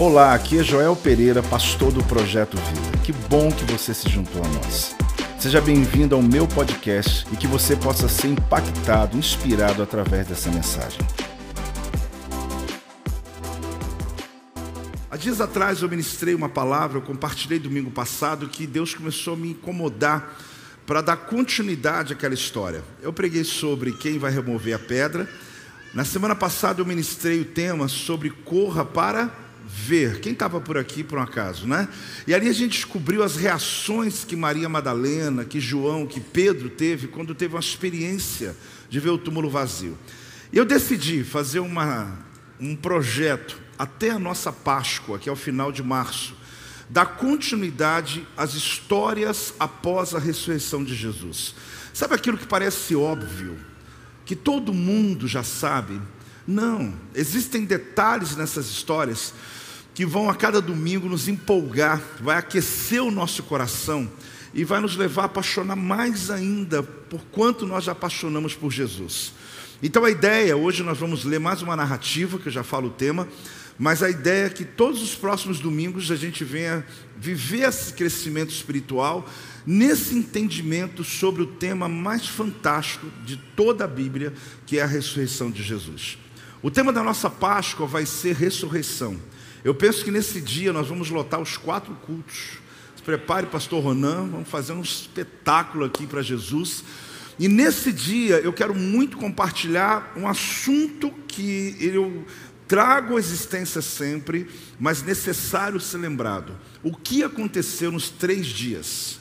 Olá, aqui é Joel Pereira, pastor do Projeto Vida. Que bom que você se juntou a nós. Seja bem-vindo ao meu podcast e que você possa ser impactado, inspirado através dessa mensagem. Há dias atrás eu ministrei uma palavra, eu compartilhei domingo passado que Deus começou a me incomodar para dar continuidade àquela história. Eu preguei sobre quem vai remover a pedra. Na semana passada eu ministrei o tema sobre corra para ver. Quem estava por aqui por um acaso, né? E ali a gente descobriu as reações que Maria Madalena, que João, que Pedro teve quando teve uma experiência de ver o túmulo vazio. E eu decidi fazer uma, um projeto até a nossa Páscoa, que é o final de março, dar continuidade às histórias após a ressurreição de Jesus. Sabe aquilo que parece óbvio, que todo mundo já sabe? Não, existem detalhes nessas histórias que vão a cada domingo nos empolgar, vai aquecer o nosso coração e vai nos levar a apaixonar mais ainda por quanto nós apaixonamos por Jesus. Então a ideia, hoje nós vamos ler mais uma narrativa, que eu já falo o tema, mas a ideia é que todos os próximos domingos a gente venha viver esse crescimento espiritual nesse entendimento sobre o tema mais fantástico de toda a Bíblia, que é a ressurreição de Jesus. O tema da nossa Páscoa vai ser ressurreição. Eu penso que nesse dia nós vamos lotar os quatro cultos. Se prepare, pastor Ronan, vamos fazer um espetáculo aqui para Jesus. E nesse dia eu quero muito compartilhar um assunto que eu trago à existência sempre, mas necessário ser lembrado. O que aconteceu nos três dias?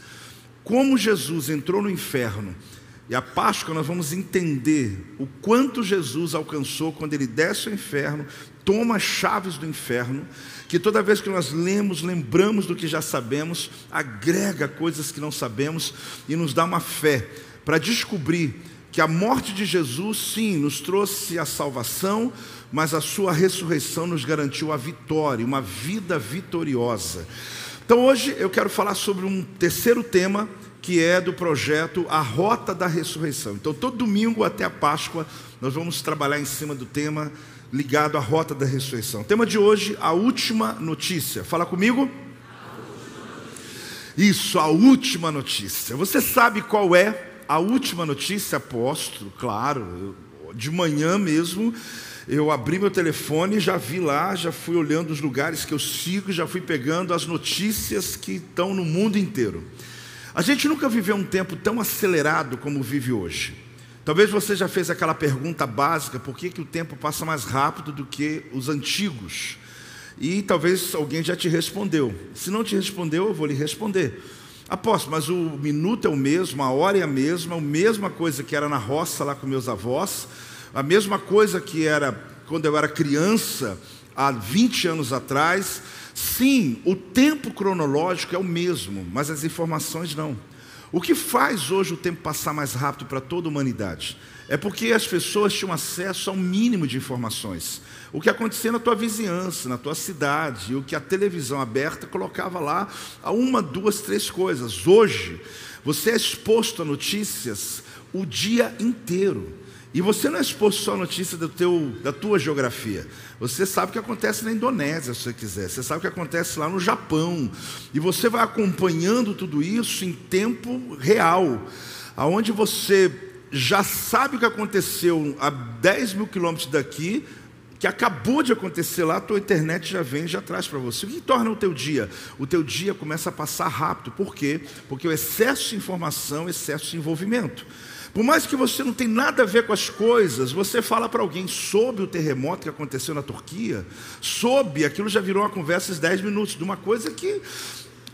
Como Jesus entrou no inferno. E a Páscoa nós vamos entender o quanto Jesus alcançou quando ele desce ao inferno, toma as chaves do inferno, que toda vez que nós lemos, lembramos do que já sabemos, agrega coisas que não sabemos e nos dá uma fé para descobrir que a morte de Jesus, sim, nos trouxe a salvação, mas a sua ressurreição nos garantiu a vitória, uma vida vitoriosa. Então hoje eu quero falar sobre um terceiro tema que é do projeto A Rota da Ressurreição. Então todo domingo até a Páscoa nós vamos trabalhar em cima do tema ligado à Rota da Ressurreição. O tema de hoje, a última notícia. Fala comigo. Isso, a última notícia. Você sabe qual é a última notícia, apóstolo, claro, de manhã mesmo, eu abri meu telefone, já vi lá, já fui olhando os lugares que eu sigo, já fui pegando as notícias que estão no mundo inteiro. A gente nunca viveu um tempo tão acelerado como vive hoje. Talvez você já fez aquela pergunta básica: por que, que o tempo passa mais rápido do que os antigos? E talvez alguém já te respondeu. Se não te respondeu, eu vou lhe responder. Apóstolo, mas o minuto é o mesmo, a hora é a mesma, a mesma coisa que era na roça lá com meus avós, a mesma coisa que era quando eu era criança, há 20 anos atrás. Sim, o tempo cronológico é o mesmo, mas as informações não. O que faz hoje o tempo passar mais rápido para toda a humanidade? É porque as pessoas tinham acesso a um mínimo de informações. O que acontecia na tua vizinhança, na tua cidade, o que a televisão aberta colocava lá, a uma, duas, três coisas. Hoje, você é exposto a notícias o dia inteiro. E você não é exposto só a notícia do teu, da tua geografia. Você sabe o que acontece na Indonésia, se você quiser. Você sabe o que acontece lá no Japão. E você vai acompanhando tudo isso em tempo real. Aonde você já sabe o que aconteceu a 10 mil quilômetros daqui, que acabou de acontecer lá, a tua internet já vem e já traz para você. O que torna o teu dia? O teu dia começa a passar rápido. Por quê? Porque o excesso de informação, excesso de envolvimento. Por mais que você não tenha nada a ver com as coisas, você fala para alguém sobre o terremoto que aconteceu na Turquia, sobre aquilo já virou uma conversa de 10 minutos, de uma coisa que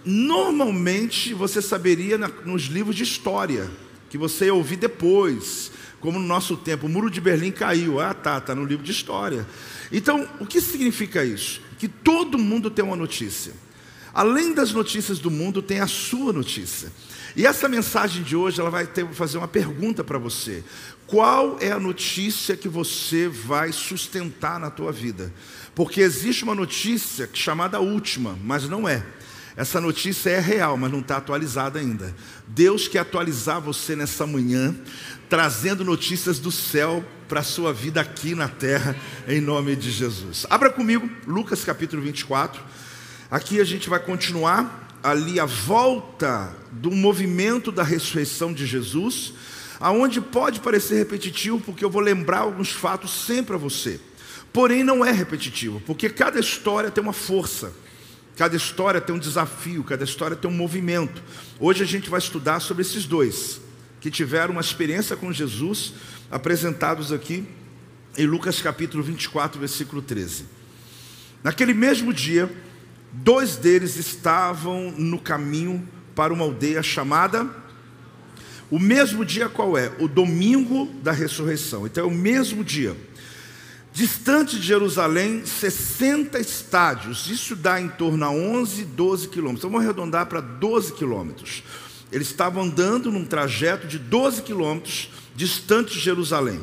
normalmente você saberia nos livros de história, que você ia ouvir depois, como no nosso tempo, o muro de Berlim caiu. Ah, tá, tá no livro de história. Então, o que significa isso? Que todo mundo tem uma notícia. Além das notícias do mundo, tem a sua notícia. E essa mensagem de hoje, ela vai ter, fazer uma pergunta para você. Qual é a notícia que você vai sustentar na tua vida? Porque existe uma notícia chamada última, mas não é. Essa notícia é real, mas não está atualizada ainda. Deus quer atualizar você nessa manhã, trazendo notícias do céu para a sua vida aqui na terra, em nome de Jesus. Abra comigo Lucas capítulo 24. Aqui a gente vai continuar ali a volta do movimento da ressurreição de Jesus, aonde pode parecer repetitivo, porque eu vou lembrar alguns fatos sempre a você. Porém, não é repetitivo, porque cada história tem uma força. Cada história tem um desafio, cada história tem um movimento. Hoje a gente vai estudar sobre esses dois, que tiveram uma experiência com Jesus, apresentados aqui em Lucas capítulo 24, versículo 13. Naquele mesmo dia, dois deles estavam no caminho para uma aldeia chamada. O mesmo dia qual é? O domingo da ressurreição. Então é o mesmo dia distante de Jerusalém, 60 estádios. Isso dá em torno a 11, 12 quilômetros. Então, vamos arredondar para 12 quilômetros. Eles estavam andando num trajeto de 12 quilômetros distante de Jerusalém.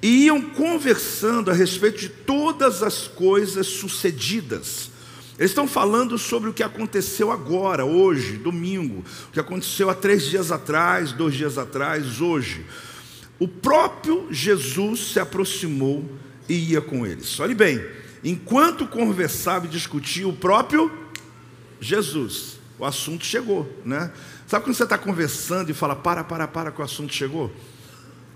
E iam conversando a respeito de todas as coisas sucedidas. Eles estão falando sobre o que aconteceu agora, hoje, domingo, o que aconteceu há três dias atrás, dois dias atrás, hoje. O próprio Jesus se aproximou e ia com eles. Olhe bem, enquanto conversava e discutia o próprio Jesus, o assunto chegou, né? Sabe quando você está conversando e fala, para, para, para, que o assunto chegou?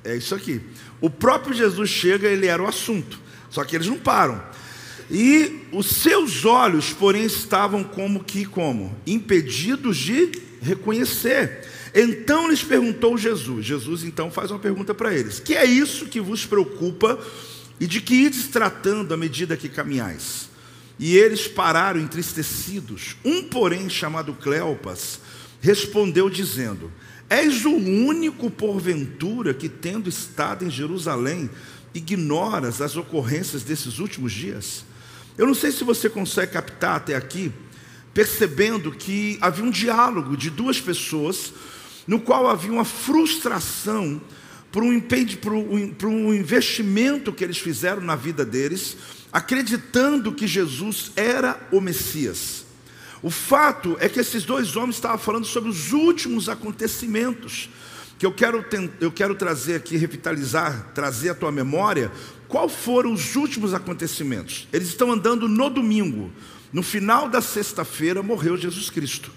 É isso aqui. O próprio Jesus chega, ele era o assunto, só que eles não param. E os seus olhos, porém, estavam como que como impedidos de reconhecer. Então lhes perguntou Jesus. Jesus então faz uma pergunta para eles: Que é isso que vos preocupa e de que ides tratando à medida que caminhais. E eles pararam entristecidos. Um, porém, chamado Cleopas, respondeu dizendo: És o único, porventura, que, tendo estado em Jerusalém, ignoras as ocorrências desses últimos dias? Eu não sei se você consegue captar até aqui, percebendo que havia um diálogo de duas pessoas, no qual havia uma frustração por um, por, um, por um investimento que eles fizeram na vida deles, acreditando que Jesus era o Messias. O fato é que esses dois homens estavam falando sobre os últimos acontecimentos, que eu quero, eu quero trazer aqui, revitalizar, trazer à tua memória, qual foram os últimos acontecimentos. Eles estão andando no domingo, no final da sexta-feira morreu Jesus Cristo,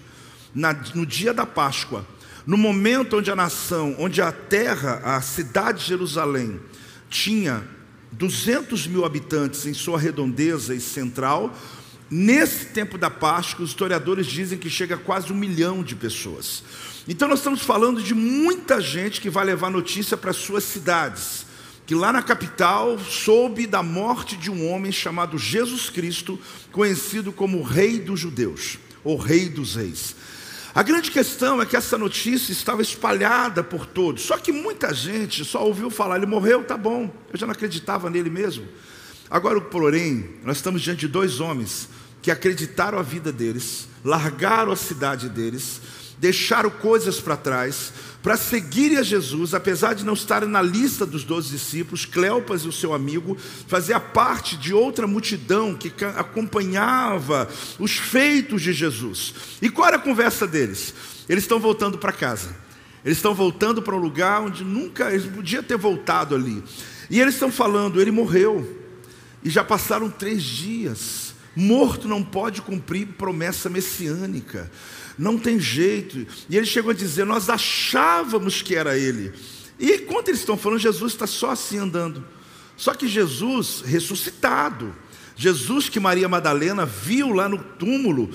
na, no dia da Páscoa. No momento onde a nação, onde a terra, a cidade de Jerusalém, tinha 200 mil habitantes em sua redondeza e central, nesse tempo da Páscoa, os historiadores dizem que chega a quase um milhão de pessoas. Então, nós estamos falando de muita gente que vai levar notícia para suas cidades. Que lá na capital soube da morte de um homem chamado Jesus Cristo, conhecido como Rei dos Judeus, ou Rei dos Reis. A grande questão é que essa notícia estava espalhada por todos, só que muita gente só ouviu falar, ele morreu, tá bom, eu já não acreditava nele mesmo. Agora, porém, nós estamos diante de dois homens que acreditaram a vida deles, largaram a cidade deles, deixaram coisas para trás, para seguirem a Jesus, apesar de não estarem na lista dos doze discípulos, Cleopas e o seu amigo fazia parte de outra multidão que acompanhava os feitos de Jesus. E qual era a conversa deles? Eles estão voltando para casa. Eles estão voltando para um lugar onde nunca eles podiam ter voltado ali. E eles estão falando, ele morreu. E já passaram três dias. Morto não pode cumprir promessa messiânica não tem jeito. E ele chegou a dizer: Nós achávamos que era ele. E quando eles estão falando, Jesus está só assim andando. Só que Jesus ressuscitado, Jesus que Maria Madalena viu lá no túmulo,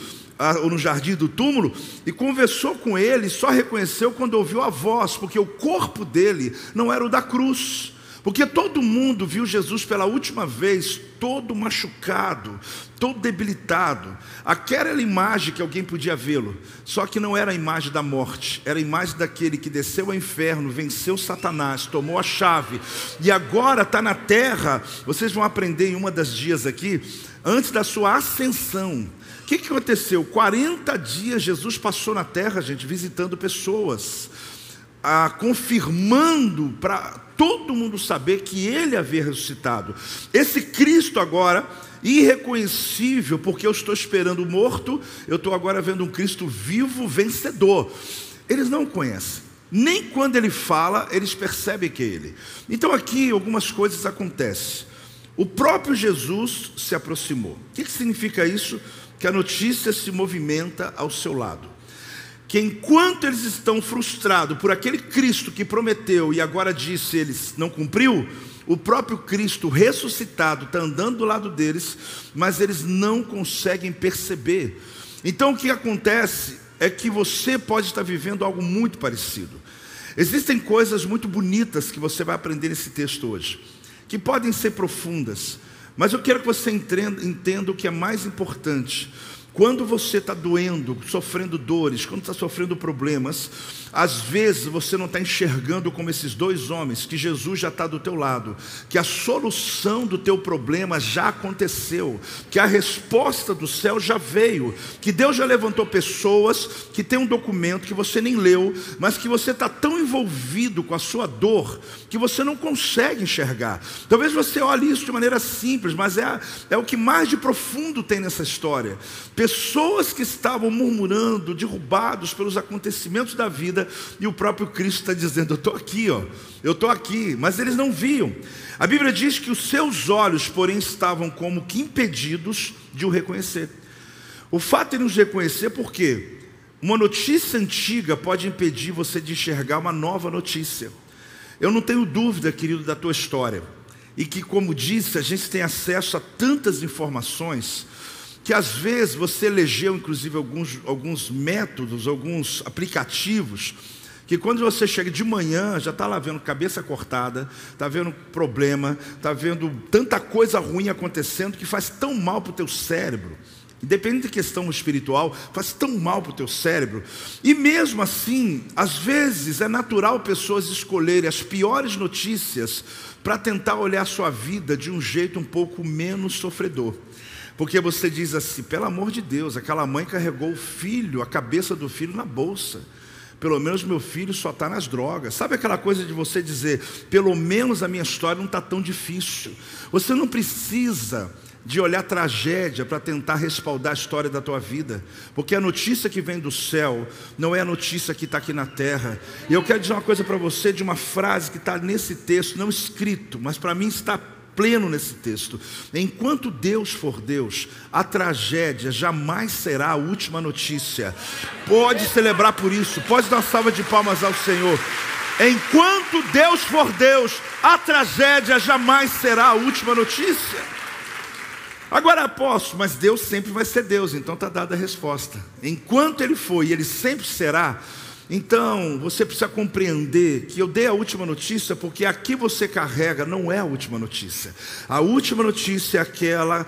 ou no jardim do túmulo, e conversou com ele, só reconheceu quando ouviu a voz, porque o corpo dele não era o da cruz. Porque todo mundo viu Jesus pela última vez, todo machucado, todo debilitado. Aquela era a imagem que alguém podia vê-lo, só que não era a imagem da morte, era a imagem daquele que desceu ao inferno, venceu Satanás, tomou a chave e agora está na terra. Vocês vão aprender em uma das dias aqui, antes da sua ascensão. O que, que aconteceu? 40 dias Jesus passou na terra, gente, visitando pessoas, ah, confirmando para todo mundo saber que ele havia ressuscitado. Esse Cristo agora, irreconhecível, porque eu estou esperando morto, eu estou agora vendo um Cristo vivo, vencedor. Eles não o conhecem. Nem quando ele fala, eles percebem que é ele. Então aqui algumas coisas acontecem. O próprio Jesus se aproximou. O que significa isso? Que a notícia se movimenta ao seu lado. Que enquanto eles estão frustrados por aquele Cristo que prometeu e agora disse eles não cumpriu, o próprio Cristo ressuscitado está andando do lado deles, mas eles não conseguem perceber. Então o que acontece é que você pode estar vivendo algo muito parecido. Existem coisas muito bonitas que você vai aprender nesse texto hoje, que podem ser profundas, mas eu quero que você entenda, entenda o que é mais importante. Quando você está doendo, sofrendo dores, quando está sofrendo problemas, às vezes você não está enxergando como esses dois homens, que Jesus já está do teu lado, que a solução do teu problema já aconteceu, que a resposta do céu já veio, que Deus já levantou pessoas que tem um documento que você nem leu, mas que você está tão envolvido com a sua dor que você não consegue enxergar. Talvez você olhe isso de maneira simples, mas é, é o que mais de profundo tem nessa história. Pessoas que estavam murmurando, derrubados pelos acontecimentos da vida vida, e o próprio Cristo está dizendo: Eu estou aqui, ó, eu estou aqui, mas eles não viam. A Bíblia diz que os seus olhos, porém, estavam como que impedidos de o reconhecer. O fato de nos reconhecer, por quê? Uma notícia antiga pode impedir você de enxergar uma nova notícia. Eu não tenho dúvida, querido, da tua história. E que, como disse, a gente tem acesso a tantas informações que às vezes você elegeu, inclusive, alguns, alguns métodos, alguns aplicativos, que quando você chega de manhã, já está lá vendo cabeça cortada, está vendo problema, está vendo tanta coisa ruim acontecendo que faz tão mal para o teu cérebro. Independente da questão espiritual, faz tão mal para o teu cérebro. E mesmo assim, às vezes é natural pessoas escolherem as piores notícias para tentar olhar a sua vida de um jeito um pouco menos sofredor. Porque você diz assim, pelo amor de Deus, aquela mãe carregou o filho, a cabeça do filho na bolsa. Pelo menos meu filho só está nas drogas. Sabe aquela coisa de você dizer, pelo menos a minha história não está tão difícil. Você não precisa de olhar tragédia para tentar respaldar a história da tua vida, porque a notícia que vem do céu não é a notícia que está aqui na terra. E eu quero dizer uma coisa para você de uma frase que está nesse texto, não escrito, mas para mim está pleno nesse texto. Enquanto Deus for Deus, a tragédia jamais será a última notícia. Pode celebrar por isso, pode dar uma salva de palmas ao Senhor. Enquanto Deus for Deus, a tragédia jamais será a última notícia. Agora posso, mas Deus sempre vai ser Deus, então está dada a resposta. Enquanto Ele foi Ele sempre será, então, você precisa compreender que eu dei a última notícia porque aqui você carrega não é a última notícia. A última notícia é aquela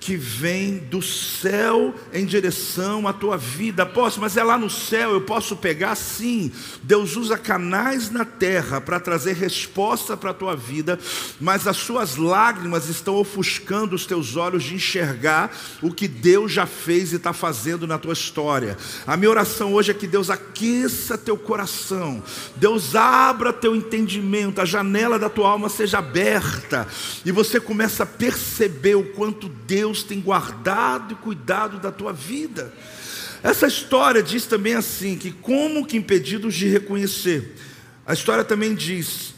que vem do céu em direção à tua vida. Posso, mas é lá no céu, eu posso pegar sim. Deus usa canais na terra para trazer resposta para a tua vida, mas as suas lágrimas estão ofuscando os teus olhos de enxergar o que Deus já fez e está fazendo na tua história. A minha oração hoje é que Deus aqueça teu coração, Deus abra teu entendimento, a janela da tua alma seja aberta e você começa a perceber o quanto Deus Deus tem guardado e cuidado da tua vida. Essa história diz também assim: que como que impedidos de reconhecer. A história também diz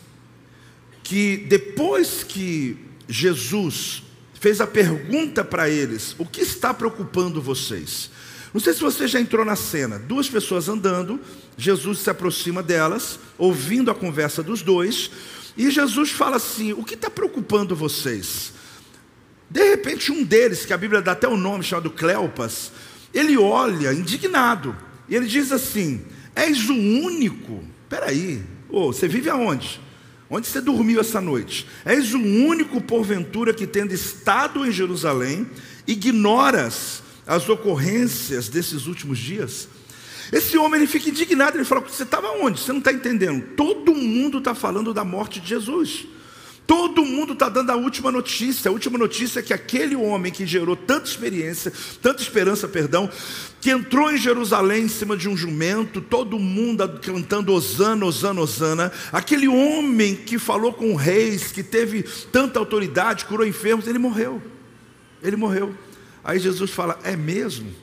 que depois que Jesus fez a pergunta para eles: o que está preocupando vocês? Não sei se você já entrou na cena. Duas pessoas andando, Jesus se aproxima delas, ouvindo a conversa dos dois, e Jesus fala assim: o que está preocupando vocês? De repente, um deles, que a Bíblia dá até o nome, chamado Cleopas, ele olha indignado e ele diz assim: És o único. Peraí, oh, você vive aonde? Onde você dormiu essa noite? És o único, porventura, que tendo estado em Jerusalém, ignoras as ocorrências desses últimos dias? Esse homem ele fica indignado, ele fala: Você estava onde? Você não está entendendo. Todo mundo está falando da morte de Jesus. Todo mundo está dando a última notícia. A última notícia é que aquele homem que gerou tanta experiência, tanta esperança, perdão, que entrou em Jerusalém em cima de um jumento, todo mundo cantando Osana, Osana, Osana. Aquele homem que falou com reis, que teve tanta autoridade, curou enfermos, ele morreu. Ele morreu. Aí Jesus fala: É mesmo?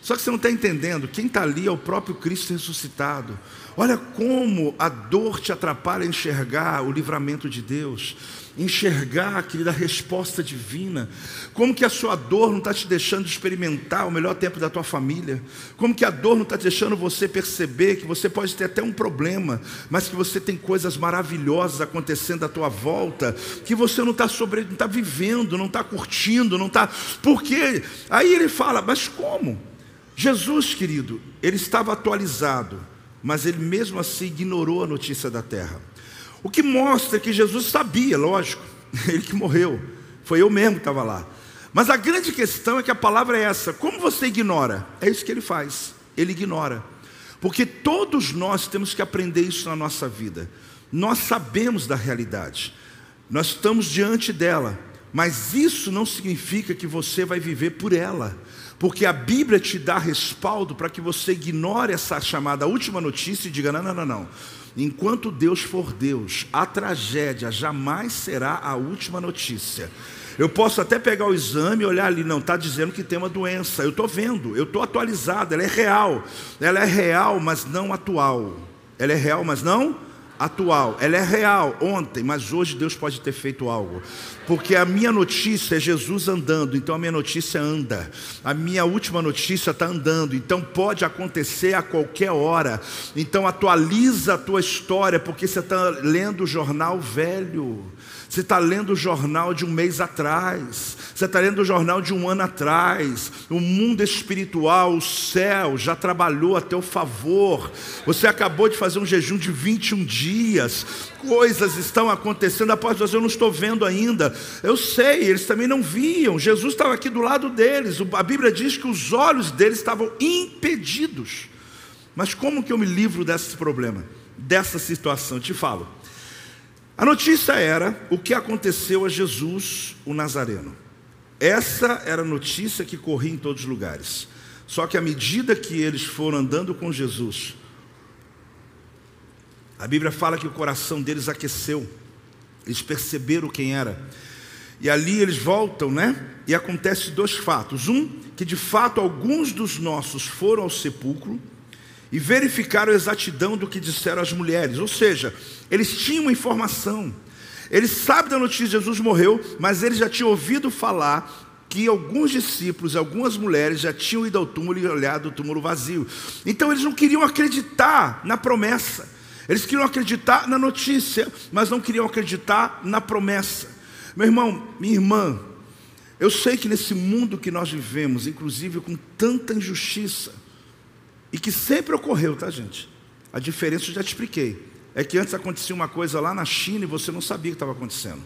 Só que você não está entendendo, quem está ali é o próprio Cristo ressuscitado. Olha como a dor te atrapalha a enxergar o livramento de Deus, enxergar, querida, a resposta divina. Como que a sua dor não está te deixando experimentar o melhor tempo da tua família. Como que a dor não está deixando você perceber que você pode ter até um problema, mas que você tem coisas maravilhosas acontecendo à tua volta, que você não está sobre, não está vivendo, não está curtindo, não está. Por quê? Aí ele fala, mas como? Jesus, querido, ele estava atualizado, mas ele mesmo assim ignorou a notícia da terra. O que mostra que Jesus sabia, lógico, ele que morreu, foi eu mesmo que estava lá. Mas a grande questão é que a palavra é essa: como você ignora? É isso que ele faz, ele ignora. Porque todos nós temos que aprender isso na nossa vida. Nós sabemos da realidade, nós estamos diante dela, mas isso não significa que você vai viver por ela. Porque a Bíblia te dá respaldo para que você ignore essa chamada última notícia e diga: não, não, não, não. Enquanto Deus for Deus, a tragédia jamais será a última notícia. Eu posso até pegar o exame e olhar ali, não, está dizendo que tem uma doença. Eu estou vendo, eu estou atualizado, ela é real. Ela é real, mas não atual. Ela é real, mas não atual, ela é real ontem, mas hoje Deus pode ter feito algo. Porque a minha notícia é Jesus andando, então a minha notícia anda. A minha última notícia está andando, então pode acontecer a qualquer hora. Então atualiza a tua história, porque você está lendo o jornal velho. Você está lendo o jornal de um mês atrás, você está lendo o jornal de um ano atrás. O mundo espiritual, o céu, já trabalhou a teu favor. Você acabou de fazer um jejum de 21 dias. Coisas estão acontecendo, após eu não estou vendo ainda. Eu sei, eles também não viam. Jesus estava aqui do lado deles. A Bíblia diz que os olhos deles estavam impedidos. Mas como que eu me livro desse problema, dessa situação? Te falo. A notícia era o que aconteceu a Jesus, o Nazareno. Essa era a notícia que corria em todos os lugares. Só que à medida que eles foram andando com Jesus, a Bíblia fala que o coração deles aqueceu. Eles perceberam quem era. E ali eles voltam, né? E acontece dois fatos. Um, que de fato alguns dos nossos foram ao sepulcro e verificaram a exatidão do que disseram as mulheres. Ou seja, eles tinham informação. Eles sabem da notícia de Jesus morreu, mas eles já tinham ouvido falar que alguns discípulos, algumas mulheres já tinham ido ao túmulo e olhado o túmulo vazio. Então eles não queriam acreditar na promessa. Eles queriam acreditar na notícia, mas não queriam acreditar na promessa. Meu irmão, minha irmã, eu sei que nesse mundo que nós vivemos, inclusive com tanta injustiça, e que sempre ocorreu, tá, gente? A diferença eu já te expliquei. É que antes acontecia uma coisa lá na China e você não sabia o que estava acontecendo.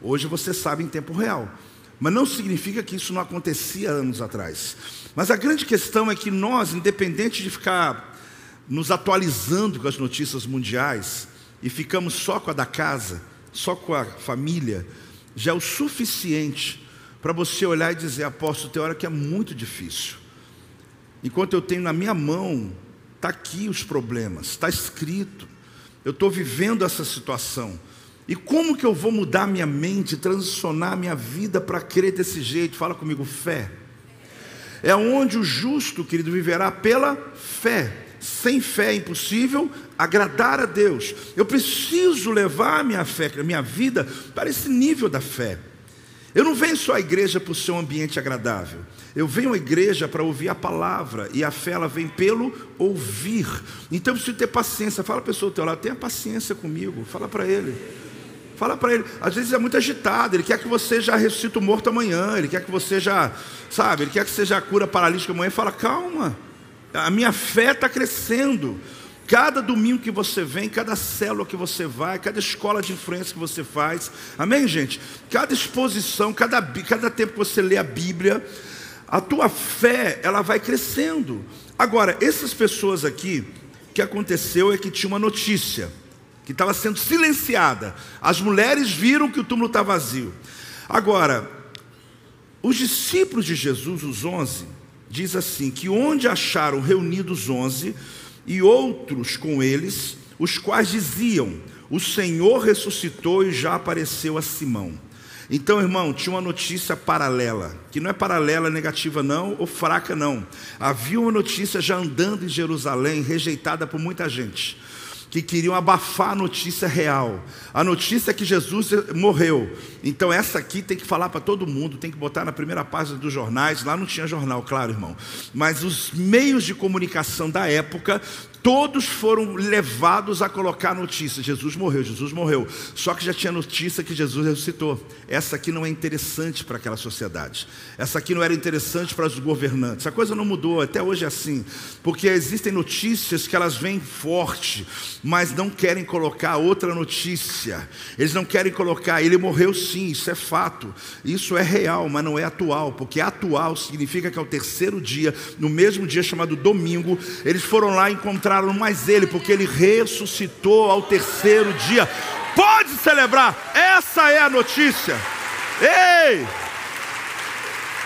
Hoje você sabe em tempo real. Mas não significa que isso não acontecia anos atrás. Mas a grande questão é que nós, independente de ficar nos atualizando com as notícias mundiais e ficamos só com a da casa, só com a família, já é o suficiente para você olhar e dizer, apóstolo, tem hora que é muito difícil. Enquanto eu tenho na minha mão, está aqui os problemas, está escrito. Eu estou vivendo essa situação. E como que eu vou mudar minha mente, transicionar minha vida para crer desse jeito? Fala comigo, fé. É onde o justo, querido, viverá pela fé. Sem fé é impossível agradar a Deus. Eu preciso levar a minha fé, a minha vida para esse nível da fé. Eu não venho só à igreja para o seu ambiente agradável. Eu venho à igreja para ouvir a palavra, e a fé ela vem pelo ouvir. Então eu preciso ter paciência. Fala a pessoa do teu lado, tenha paciência comigo. Fala para ele. Fala para ele. Às vezes é muito agitado. Ele quer que você já ressuscite o morto amanhã. Ele quer que você já, sabe? Ele quer que você já cura paralítico amanhã. Fala, calma. A minha fé está crescendo. Cada domingo que você vem, cada célula que você vai, cada escola de influência que você faz, amém, gente? Cada exposição, cada, cada tempo que você lê a Bíblia, a tua fé, ela vai crescendo. Agora, essas pessoas aqui, o que aconteceu é que tinha uma notícia, que estava sendo silenciada. As mulheres viram que o túmulo está vazio. Agora, os discípulos de Jesus, os onze, diz assim: que onde acharam reunidos onze, e outros com eles, os quais diziam: O Senhor ressuscitou e já apareceu a Simão. Então, irmão, tinha uma notícia paralela, que não é paralela negativa não, ou fraca não. Havia uma notícia já andando em Jerusalém, rejeitada por muita gente que queriam abafar a notícia real. A notícia é que Jesus morreu. Então essa aqui tem que falar para todo mundo, tem que botar na primeira página dos jornais. Lá não tinha jornal, claro, irmão. Mas os meios de comunicação da época todos foram levados a colocar a notícia: Jesus morreu, Jesus morreu. Só que já tinha notícia que Jesus ressuscitou. Essa aqui não é interessante para aquela sociedade. Essa aqui não era interessante para os governantes. A coisa não mudou, até hoje é assim. Porque existem notícias que elas vêm forte, mas não querem colocar outra notícia. Eles não querem colocar, ele morreu sim, isso é fato. Isso é real, mas não é atual. Porque atual significa que é o terceiro dia, no mesmo dia chamado domingo, eles foram lá encontrar encontraram mais ele, porque ele ressuscitou ao terceiro dia. Pode celebrar, essa é a notícia. Ei!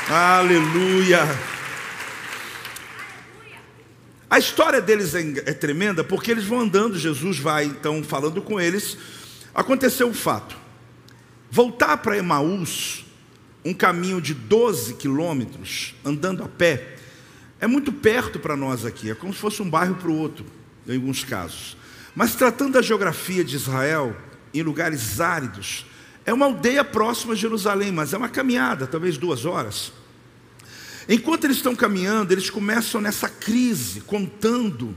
Aleluia! A história deles é, é tremenda porque eles vão andando, Jesus vai então falando com eles. Aconteceu um fato. Voltar para Emaús, um caminho de 12 quilômetros, andando a pé, é muito perto para nós aqui, é como se fosse um bairro para o outro, em alguns casos. Mas tratando da geografia de Israel, em lugares áridos, é uma aldeia próxima a Jerusalém, mas é uma caminhada, talvez duas horas. Enquanto eles estão caminhando, eles começam nessa crise, contando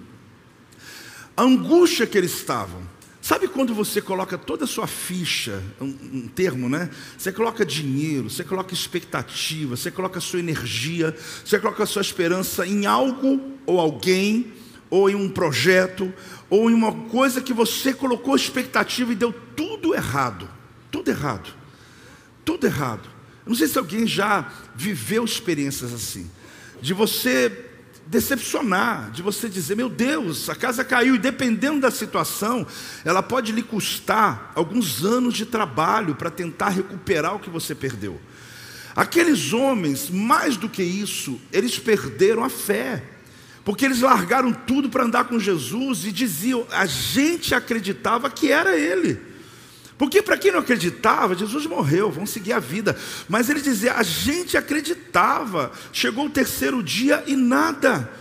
a angústia que eles estavam. Sabe quando você coloca toda a sua ficha, um, um, termo, né? Você coloca dinheiro, você coloca expectativa, você coloca a sua energia, você coloca a sua esperança em algo ou alguém, ou em um projeto, ou em uma coisa que você colocou expectativa e deu tudo errado. Tudo errado. Tudo errado. Eu não sei se alguém já viveu experiências assim. De você decepcionar, de você dizer, meu Deus, a casa caiu, e dependendo da situação, ela pode lhe custar alguns anos de trabalho para tentar recuperar o que você perdeu. Aqueles homens, mais do que isso, eles perderam a fé, porque eles largaram tudo para andar com Jesus e diziam, a gente acreditava que era Ele. Porque para quem não acreditava, Jesus morreu, vão seguir a vida. Mas ele dizia: a gente acreditava. Chegou o terceiro dia e nada.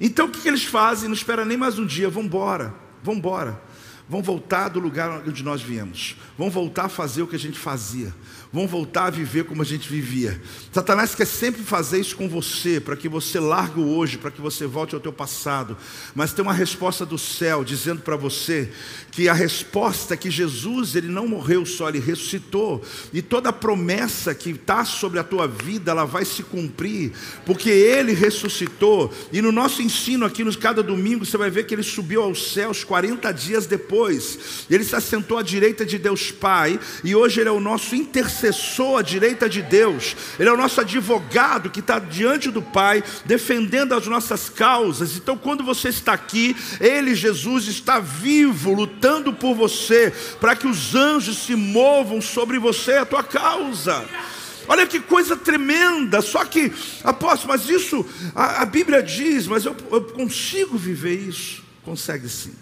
Então o que, que eles fazem? Não espera nem mais um dia, vão embora, vão embora. Vão voltar do lugar onde nós viemos. Vão voltar a fazer o que a gente fazia vão voltar a viver como a gente vivia. Satanás quer sempre fazer isso com você, para que você largue hoje, para que você volte ao teu passado. Mas tem uma resposta do céu dizendo para você que a resposta é que Jesus ele não morreu só, ele ressuscitou. E toda promessa que está sobre a tua vida, ela vai se cumprir, porque ele ressuscitou. E no nosso ensino aqui, nos cada domingo, você vai ver que ele subiu aos céus 40 dias depois. Ele se assentou à direita de Deus Pai, e hoje ele é o nosso intercessor intercessor à direita de Deus, Ele é o nosso advogado que está diante do Pai, defendendo as nossas causas. Então, quando você está aqui, Ele, Jesus, está vivo, lutando por você, para que os anjos se movam sobre você, a tua causa. Olha que coisa tremenda. Só que, apóstolo, mas isso a, a Bíblia diz, mas eu, eu consigo viver isso? Consegue sim.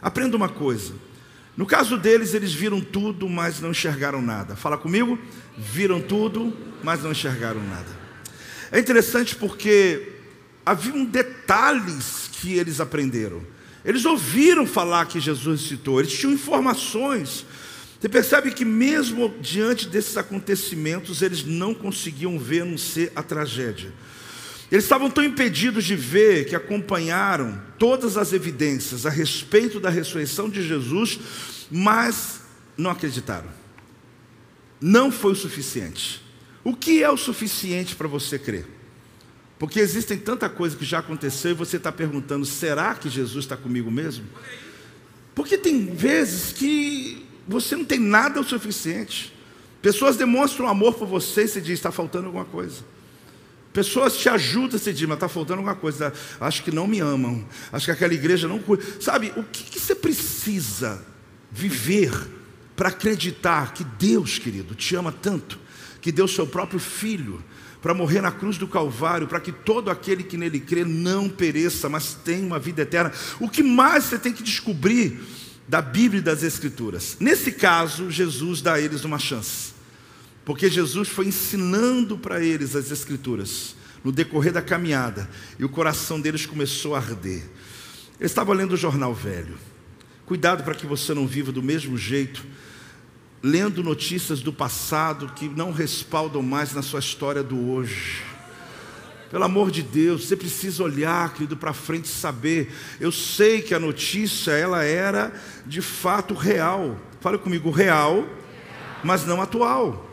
Aprenda uma coisa. No caso deles, eles viram tudo, mas não enxergaram nada. Fala comigo? Viram tudo, mas não enxergaram nada. É interessante porque haviam detalhes que eles aprenderam. Eles ouviram falar que Jesus citou, eles tinham informações. Você percebe que, mesmo diante desses acontecimentos, eles não conseguiam ver a não ser a tragédia. Eles estavam tão impedidos de ver que acompanharam todas as evidências a respeito da ressurreição de Jesus, mas não acreditaram. Não foi o suficiente. O que é o suficiente para você crer? Porque existem tanta coisa que já aconteceu e você está perguntando: será que Jesus está comigo mesmo? Porque tem vezes que você não tem nada o suficiente. Pessoas demonstram amor por você e você diz: está faltando alguma coisa. Pessoas te ajudam a se dizer, mas está faltando alguma coisa. Acho que não me amam. Acho que aquela igreja não cuida. Sabe, o que, que você precisa viver para acreditar que Deus, querido, te ama tanto, que deu seu próprio filho para morrer na cruz do Calvário, para que todo aquele que nele crê não pereça, mas tenha uma vida eterna. O que mais você tem que descobrir da Bíblia e das Escrituras? Nesse caso, Jesus dá a eles uma chance. Porque Jesus foi ensinando para eles as Escrituras no decorrer da caminhada e o coração deles começou a arder. Eles estavam lendo o jornal velho. Cuidado para que você não viva do mesmo jeito, lendo notícias do passado que não respaldam mais na sua história do hoje. Pelo amor de Deus, você precisa olhar, querido, para frente e saber. Eu sei que a notícia, ela era de fato real. Fale comigo, real, mas não atual.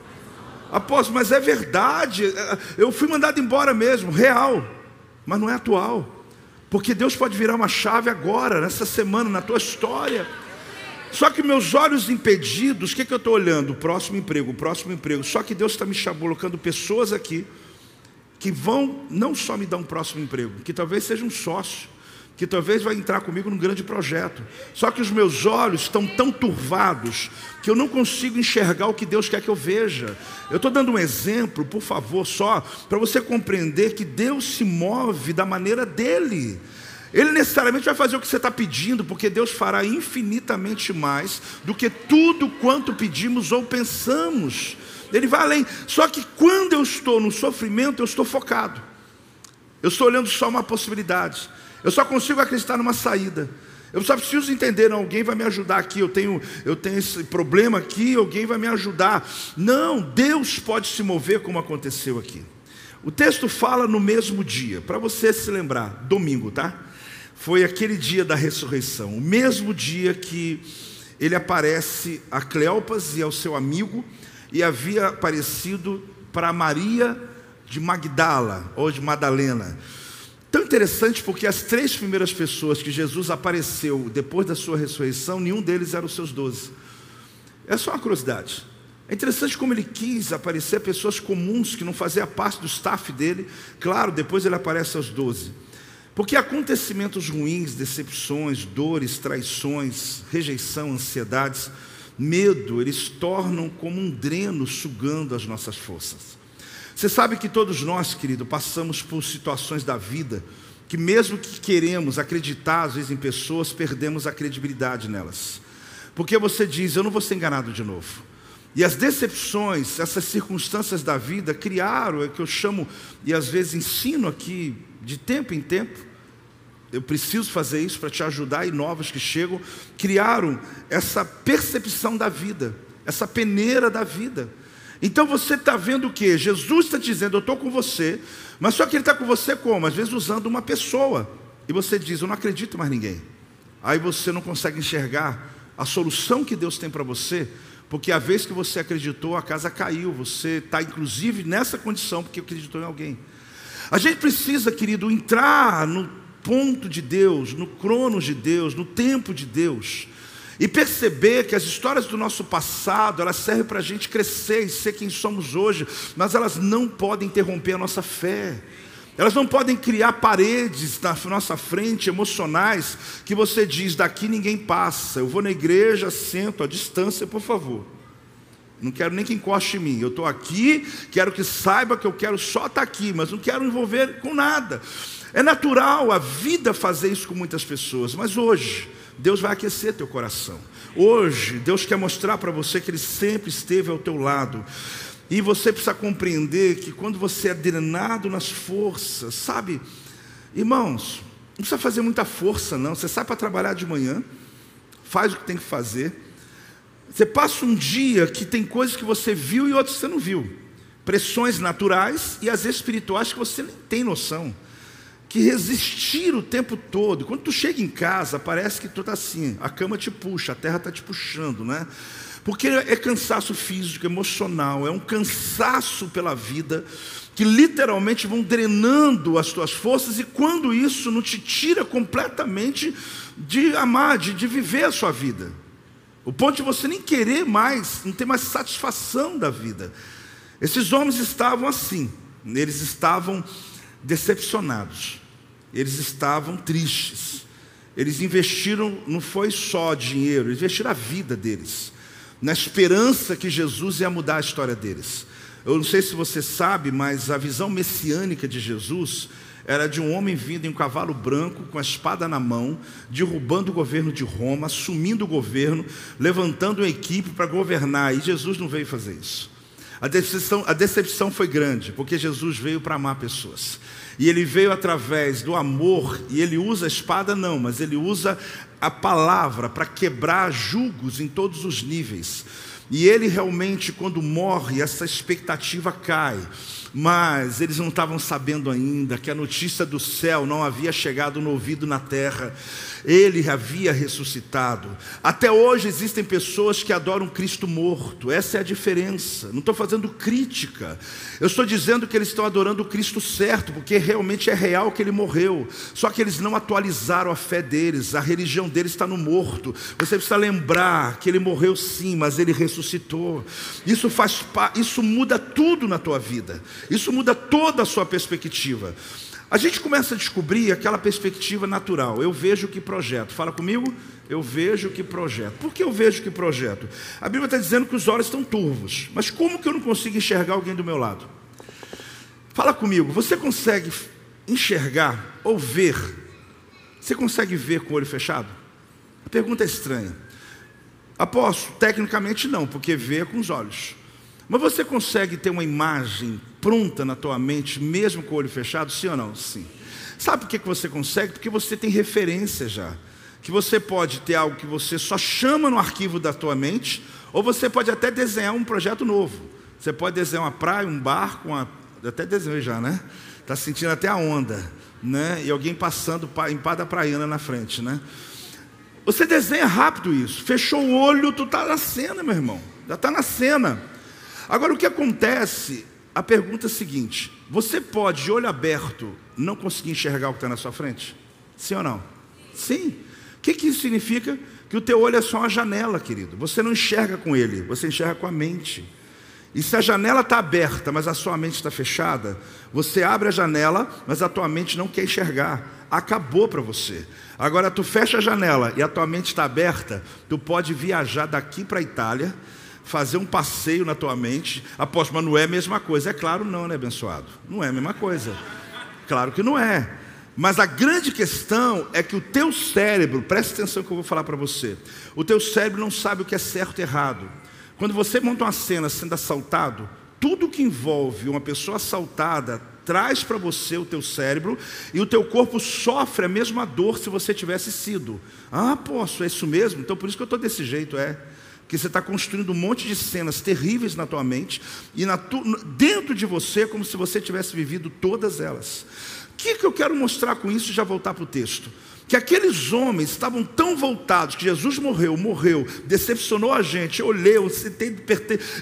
Apóstolo, mas é verdade. Eu fui mandado embora mesmo, real, mas não é atual. Porque Deus pode virar uma chave agora, nessa semana, na tua história. Só que meus olhos impedidos, o que, que eu estou olhando? O próximo emprego, o próximo emprego. Só que Deus está me colocando pessoas aqui que vão não só me dar um próximo emprego, que talvez seja um sócio, que talvez vai entrar comigo num grande projeto. Só que os meus olhos estão tão turvados que eu não consigo enxergar o que Deus quer que eu veja. Eu estou dando um exemplo, por favor, só para você compreender que Deus se move da maneira dele. Ele necessariamente vai fazer o que você está pedindo, porque Deus fará infinitamente mais do que tudo quanto pedimos ou pensamos. Ele vai além. Só que quando eu estou no sofrimento, eu estou focado. Eu estou olhando só uma possibilidade. Eu só consigo acreditar numa saída. Eu só preciso entender, não, alguém vai me ajudar aqui, eu tenho, eu tenho esse problema aqui, alguém vai me ajudar. Não, Deus pode se mover como aconteceu aqui. O texto fala no mesmo dia, para você se lembrar, domingo, tá? Foi aquele dia da ressurreição, o mesmo dia que ele aparece a Cleopas e ao seu amigo, e havia aparecido para Maria de Magdala, ou de Madalena. Tão interessante porque as três primeiras pessoas que Jesus apareceu depois da sua ressurreição, nenhum deles eram os seus doze. É só uma curiosidade. É interessante como ele quis aparecer pessoas comuns que não faziam parte do staff dele. Claro, depois ele aparece aos doze. Porque acontecimentos ruins, decepções, dores, traições, rejeição, ansiedades, medo, eles tornam como um dreno sugando as nossas forças. Você sabe que todos nós, querido, passamos por situações da vida que, mesmo que queremos acreditar, às vezes, em pessoas, perdemos a credibilidade nelas. Porque você diz, eu não vou ser enganado de novo. E as decepções, essas circunstâncias da vida criaram, é que eu chamo, e às vezes ensino aqui, de tempo em tempo, eu preciso fazer isso para te ajudar e novos que chegam, criaram essa percepção da vida, essa peneira da vida. Então você está vendo o que? Jesus está dizendo, eu estou com você, mas só que ele está com você como? Às vezes usando uma pessoa. E você diz, eu não acredito mais ninguém. Aí você não consegue enxergar a solução que Deus tem para você, porque a vez que você acreditou, a casa caiu. Você está inclusive nessa condição porque acreditou em alguém. A gente precisa, querido, entrar no ponto de Deus, no cronos de Deus, no tempo de Deus. E perceber que as histórias do nosso passado, elas servem para a gente crescer e ser quem somos hoje, mas elas não podem interromper a nossa fé. Elas não podem criar paredes na nossa frente emocionais que você diz: daqui ninguém passa. Eu vou na igreja, sento à distância, por favor. Não quero nem que encoste em mim. Eu estou aqui, quero que saiba que eu quero só estar tá aqui, mas não quero envolver com nada. É natural a vida fazer isso com muitas pessoas, mas hoje, Deus vai aquecer teu coração. Hoje, Deus quer mostrar para você que Ele sempre esteve ao teu lado. E você precisa compreender que quando você é drenado nas forças, sabe, irmãos, não precisa fazer muita força, não. Você sai para trabalhar de manhã, faz o que tem que fazer. Você passa um dia que tem coisas que você viu e outras que você não viu. Pressões naturais e as espirituais que você nem tem noção que resistir o tempo todo. Quando tu chega em casa, parece que tu está assim, a cama te puxa, a terra está te puxando, né? Porque é cansaço físico, emocional, é um cansaço pela vida que literalmente vão drenando as tuas forças e quando isso não te tira completamente de amar, de, de viver a sua vida. O ponto de você nem querer mais, não ter mais satisfação da vida. Esses homens estavam assim, eles estavam decepcionados eles estavam tristes. Eles investiram, não foi só dinheiro, eles investiram a vida deles, na esperança que Jesus ia mudar a história deles. Eu não sei se você sabe, mas a visão messiânica de Jesus era de um homem vindo em um cavalo branco, com a espada na mão, derrubando o governo de Roma, assumindo o governo, levantando uma equipe para governar. E Jesus não veio fazer isso. A decepção, a decepção foi grande, porque Jesus veio para amar pessoas. E ele veio através do amor, e ele usa a espada, não, mas ele usa a palavra para quebrar julgos em todos os níveis. E ele realmente, quando morre, essa expectativa cai mas eles não estavam sabendo ainda que a notícia do céu não havia chegado no ouvido na terra. Ele havia ressuscitado. Até hoje existem pessoas que adoram Cristo morto. Essa é a diferença. Não estou fazendo crítica. Eu estou dizendo que eles estão adorando o Cristo certo, porque realmente é real que ele morreu. Só que eles não atualizaram a fé deles. A religião deles está no morto. Você precisa lembrar que ele morreu sim, mas ele ressuscitou. Isso faz isso muda tudo na tua vida. Isso muda toda a sua perspectiva. A gente começa a descobrir aquela perspectiva natural. Eu vejo que projeto. Fala comigo. Eu vejo que projeto. Por que eu vejo que projeto? A Bíblia está dizendo que os olhos estão turvos. Mas como que eu não consigo enxergar alguém do meu lado? Fala comigo. Você consegue enxergar ou ver? Você consegue ver com o olho fechado? A pergunta é estranha. Aposto, tecnicamente não, porque vê com os olhos. Mas você consegue ter uma imagem pronta na tua mente, mesmo com o olho fechado, sim ou não? Sim. Sabe por que você consegue? Porque você tem referência já. Que você pode ter algo que você só chama no arquivo da tua mente, ou você pode até desenhar um projeto novo. Você pode desenhar uma praia, um barco, uma... até desenhei já, né? Está sentindo até a onda, né? E alguém passando em pá da praiana na frente, né? Você desenha rápido isso. Fechou o olho, tu está na cena, meu irmão. Já está na cena. Agora, o que acontece? A pergunta é a seguinte: você pode, de olho aberto, não conseguir enxergar o que está na sua frente? Sim ou não? Sim. O que, que isso significa? Que o teu olho é só uma janela, querido. Você não enxerga com ele, você enxerga com a mente. E se a janela está aberta, mas a sua mente está fechada, você abre a janela, mas a tua mente não quer enxergar. Acabou para você. Agora tu fecha a janela e a tua mente está aberta, tu pode viajar daqui para a Itália, fazer um passeio na tua mente. Apóstolo, mas não é a mesma coisa. É claro, não, né, abençoado? Não é a mesma coisa. Claro que não é. Mas a grande questão é que o teu cérebro, preste atenção que eu vou falar para você. O teu cérebro não sabe o que é certo e errado. Quando você monta uma cena sendo assaltado, tudo que envolve uma pessoa assaltada traz para você o teu cérebro e o teu corpo sofre a mesma dor se você tivesse sido. Ah, posso, é isso mesmo? Então por isso que eu estou desse jeito, é que você está construindo um monte de cenas terríveis na tua mente e tu, dentro de você, como se você tivesse vivido todas elas. O que, que eu quero mostrar com isso e já voltar para o texto? Que aqueles homens estavam tão voltados, que Jesus morreu, morreu, decepcionou a gente. Eu olhei, eu sentei,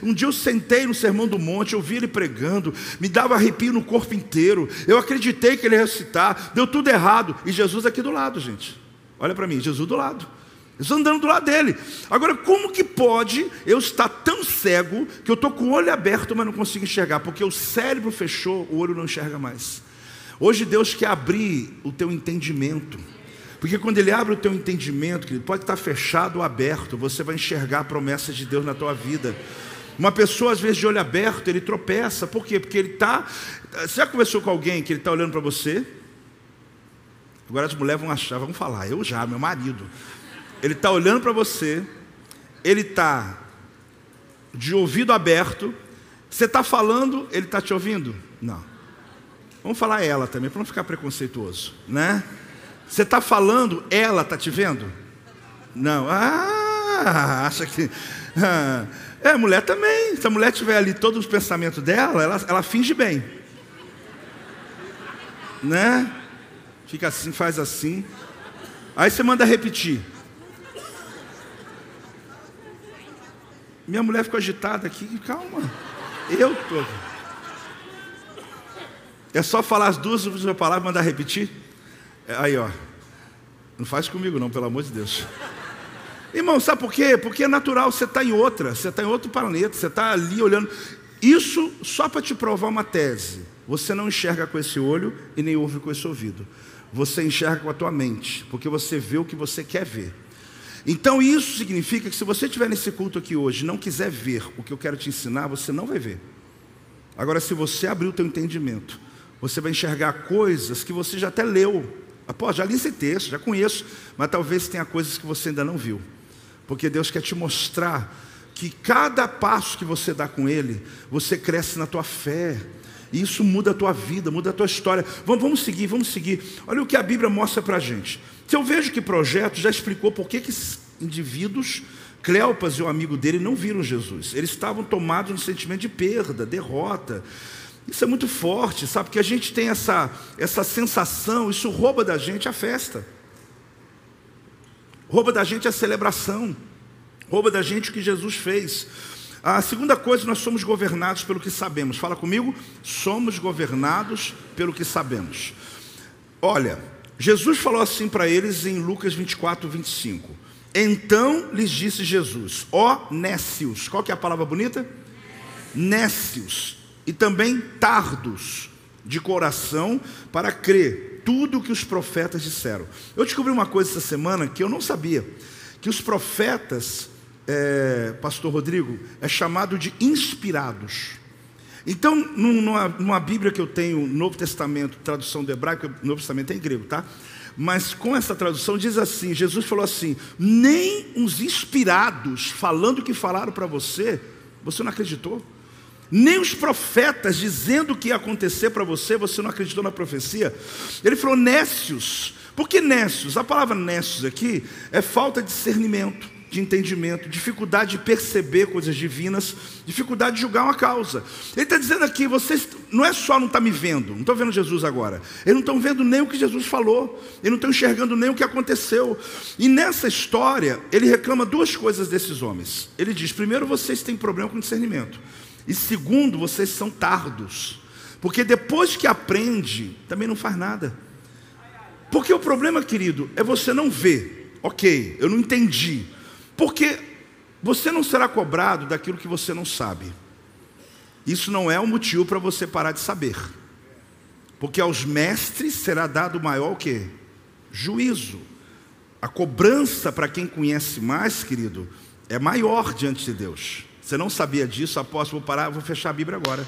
um dia eu sentei no Sermão do Monte, eu vi ele pregando, me dava arrepio no corpo inteiro. Eu acreditei que ele ia ressuscitar, deu tudo errado. E Jesus aqui do lado, gente. Olha para mim, Jesus do lado. Estou andando do lado dele. Agora, como que pode eu estar tão cego que eu estou com o olho aberto, mas não consigo enxergar? Porque o cérebro fechou, o olho não enxerga mais. Hoje Deus quer abrir o teu entendimento. Porque quando Ele abre o teu entendimento, querido, pode estar fechado ou aberto, você vai enxergar a promessa de Deus na tua vida. Uma pessoa, às vezes, de olho aberto, ele tropeça. Por quê? Porque ele está. Você já conversou com alguém que ele está olhando para você? Agora as mulheres vão achar, vão falar, eu já, meu marido. Ele está olhando para você, ele está de ouvido aberto. Você está falando, ele está te ouvindo? Não. Vamos falar ela também, para não ficar preconceituoso, né? Você está falando, ela está te vendo? Não. Ah, acha que. Ah, é, mulher também. Se a mulher tiver ali todos os pensamentos dela, ela, ela finge bem. Né? Fica assim, faz assim. Aí você manda repetir. Minha mulher ficou agitada aqui, calma. Eu tô. É só falar as duas últimas palavras e mandar repetir? É, aí, ó. Não faz comigo, não, pelo amor de Deus. Irmão, sabe por quê? Porque é natural, você está em outra, você está em outro planeta, você está ali olhando. Isso só para te provar uma tese. Você não enxerga com esse olho e nem ouve com esse ouvido. Você enxerga com a tua mente, porque você vê o que você quer ver. Então isso significa que se você estiver nesse culto aqui hoje e não quiser ver o que eu quero te ensinar, você não vai ver. Agora, se você abrir o teu entendimento, você vai enxergar coisas que você já até leu. Ah, já li esse texto, já conheço, mas talvez tenha coisas que você ainda não viu. Porque Deus quer te mostrar que cada passo que você dá com Ele, você cresce na tua fé. E isso muda a tua vida, muda a tua história. Vamos, vamos seguir, vamos seguir. Olha o que a Bíblia mostra para a gente. Se eu vejo que projeto já explicou por que, que indivíduos, Cleopas e o amigo dele, não viram Jesus. Eles estavam tomados no sentimento de perda, derrota. Isso é muito forte, sabe? Porque a gente tem essa, essa sensação, isso rouba da gente a festa, rouba da gente a celebração, rouba da gente o que Jesus fez. A segunda coisa, nós somos governados pelo que sabemos. Fala comigo, somos governados pelo que sabemos. Olha, Jesus falou assim para eles em Lucas 24, 25. Então lhes disse Jesus: Ó nécios, qual que é a palavra bonita? Nécios e também tardos de coração para crer tudo o que os profetas disseram. Eu descobri uma coisa essa semana que eu não sabia: que os profetas, é, Pastor Rodrigo, é chamado de inspirados. Então, numa, numa Bíblia que eu tenho, Novo Testamento, tradução do hebraico, Novo Testamento é em grego, tá? Mas com essa tradução diz assim: Jesus falou assim: nem os inspirados falando o que falaram para você, você não acreditou? nem os profetas dizendo o que ia acontecer para você, você não acreditou na profecia. Ele falou nécios. Por que nécios? A palavra nécios aqui é falta de discernimento, de entendimento, dificuldade de perceber coisas divinas, dificuldade de julgar uma causa. Ele está dizendo aqui, vocês não é só não estar tá me vendo, não estão vendo Jesus agora. Eles não estão vendo nem o que Jesus falou, eles não estão enxergando nem o que aconteceu. E nessa história, ele reclama duas coisas desses homens. Ele diz: primeiro, vocês têm problema com discernimento. E segundo, vocês são tardos. Porque depois que aprende, também não faz nada. Porque o problema, querido, é você não ver. Ok, eu não entendi. Porque você não será cobrado daquilo que você não sabe. Isso não é um motivo para você parar de saber. Porque aos mestres será dado maior o quê? Juízo. A cobrança para quem conhece mais, querido, é maior diante de Deus. Você não sabia disso, apóstolo, vou parar, vou fechar a Bíblia agora.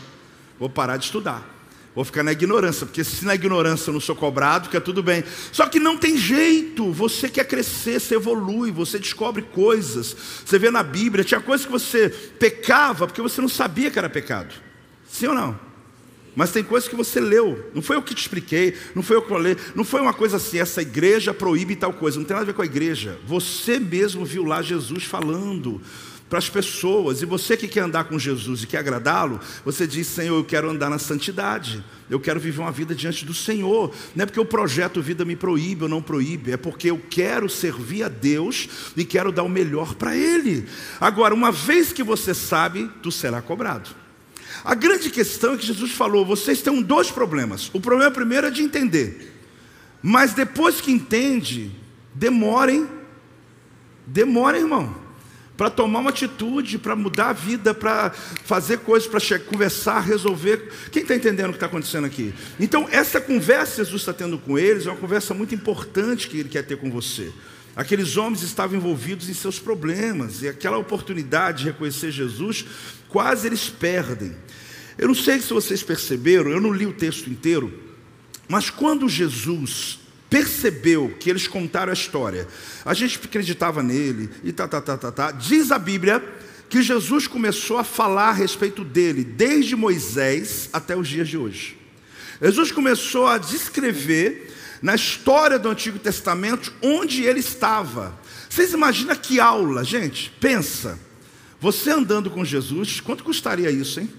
Vou parar de estudar. Vou ficar na ignorância, porque se na ignorância eu não sou cobrado, fica tudo bem. Só que não tem jeito. Você quer crescer, você evolui, você descobre coisas. Você vê na Bíblia, tinha coisas que você pecava porque você não sabia que era pecado. Sim ou não? Mas tem coisas que você leu, não foi eu que te expliquei, não foi eu que falei, não foi uma coisa assim, essa igreja proíbe tal coisa, não tem nada a ver com a igreja. Você mesmo viu lá Jesus falando para as pessoas. E você que quer andar com Jesus e quer agradá-lo, você diz: Senhor, eu quero andar na santidade. Eu quero viver uma vida diante do Senhor. Não é porque o projeto Vida me proíbe ou não proíbe, é porque eu quero servir a Deus e quero dar o melhor para Ele. Agora, uma vez que você sabe, tu será cobrado. A grande questão é que Jesus falou: vocês têm dois problemas. O problema primeiro é de entender, mas depois que entende, demorem, demorem, irmão para tomar uma atitude, para mudar a vida, para fazer coisas, para conversar, resolver. Quem está entendendo o que está acontecendo aqui? Então, essa conversa que Jesus está tendo com eles é uma conversa muito importante que ele quer ter com você. Aqueles homens estavam envolvidos em seus problemas, e aquela oportunidade de reconhecer Jesus, quase eles perdem. Eu não sei se vocês perceberam, eu não li o texto inteiro, mas quando Jesus percebeu que eles contaram a história, a gente acreditava nele e tá, tá, tá, tá, tá. Diz a Bíblia que Jesus começou a falar a respeito dele desde Moisés até os dias de hoje. Jesus começou a descrever na história do Antigo Testamento onde ele estava. Vocês imaginam que aula, gente? Pensa. Você andando com Jesus, quanto custaria isso, hein?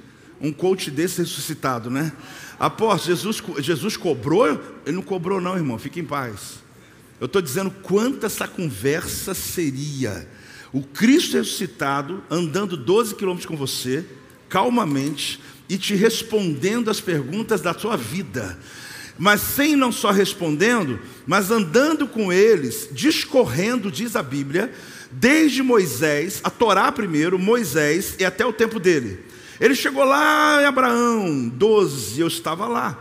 Um coach desse ressuscitado, né? Apóstolo, Jesus, Jesus cobrou? Ele não cobrou, não, irmão, fique em paz. Eu estou dizendo quanta essa conversa seria. O Cristo ressuscitado andando 12 quilômetros com você, calmamente, e te respondendo as perguntas da sua vida. Mas sem não só respondendo, mas andando com eles, discorrendo, diz a Bíblia, desde Moisés, a Torá primeiro, Moisés e até o tempo dele. Ele chegou lá em Abraão, 12, eu estava lá.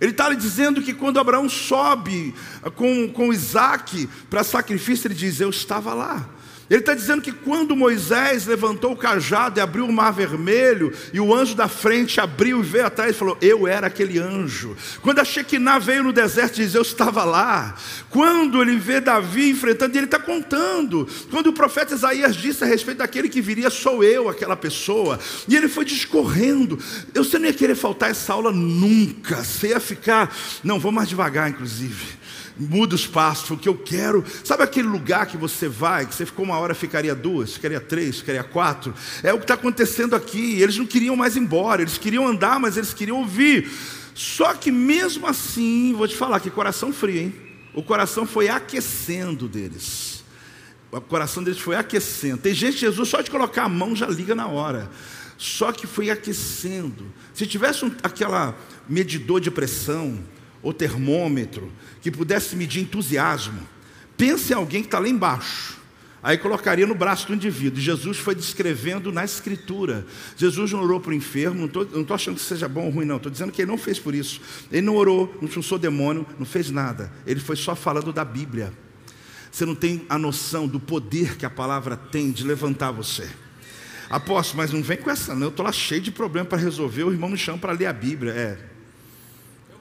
Ele está lhe dizendo que quando Abraão sobe com, com Isaac para sacrifício, ele diz: Eu estava lá. Ele está dizendo que quando Moisés levantou o cajado e abriu o mar vermelho, e o anjo da frente abriu e veio atrás e falou: Eu era aquele anjo. Quando a Shekinah veio no deserto, diz: Eu estava lá. Quando ele vê Davi enfrentando, ele está contando. Quando o profeta Isaías disse a respeito daquele que viria, sou eu aquela pessoa. E ele foi discorrendo. Eu você não ia querer faltar essa aula nunca. Você ia ficar. Não, vou mais devagar, inclusive muda os passos, o que eu quero. Sabe aquele lugar que você vai, que você ficou uma hora, ficaria duas, ficaria três, ficaria quatro? É o que está acontecendo aqui. Eles não queriam mais ir embora, eles queriam andar, mas eles queriam ouvir. Só que mesmo assim, vou te falar que coração frio, hein? O coração foi aquecendo deles. O coração deles foi aquecendo. Tem gente, Jesus, só de colocar a mão já liga na hora. Só que foi aquecendo. Se tivesse um, aquela medidor de pressão, ou termômetro, que pudesse medir entusiasmo. Pense em alguém que está lá embaixo. Aí colocaria no braço do indivíduo. Jesus foi descrevendo na escritura. Jesus não orou para o enfermo, não estou achando que seja bom ou ruim, não. Estou dizendo que ele não fez por isso. Ele não orou, não expulsou demônio, não fez nada. Ele foi só falando da Bíblia. Você não tem a noção do poder que a palavra tem de levantar você. Apóstolo, mas não vem com essa, não. Eu estou lá cheio de problema para resolver. O irmão me chama para ler a Bíblia. É,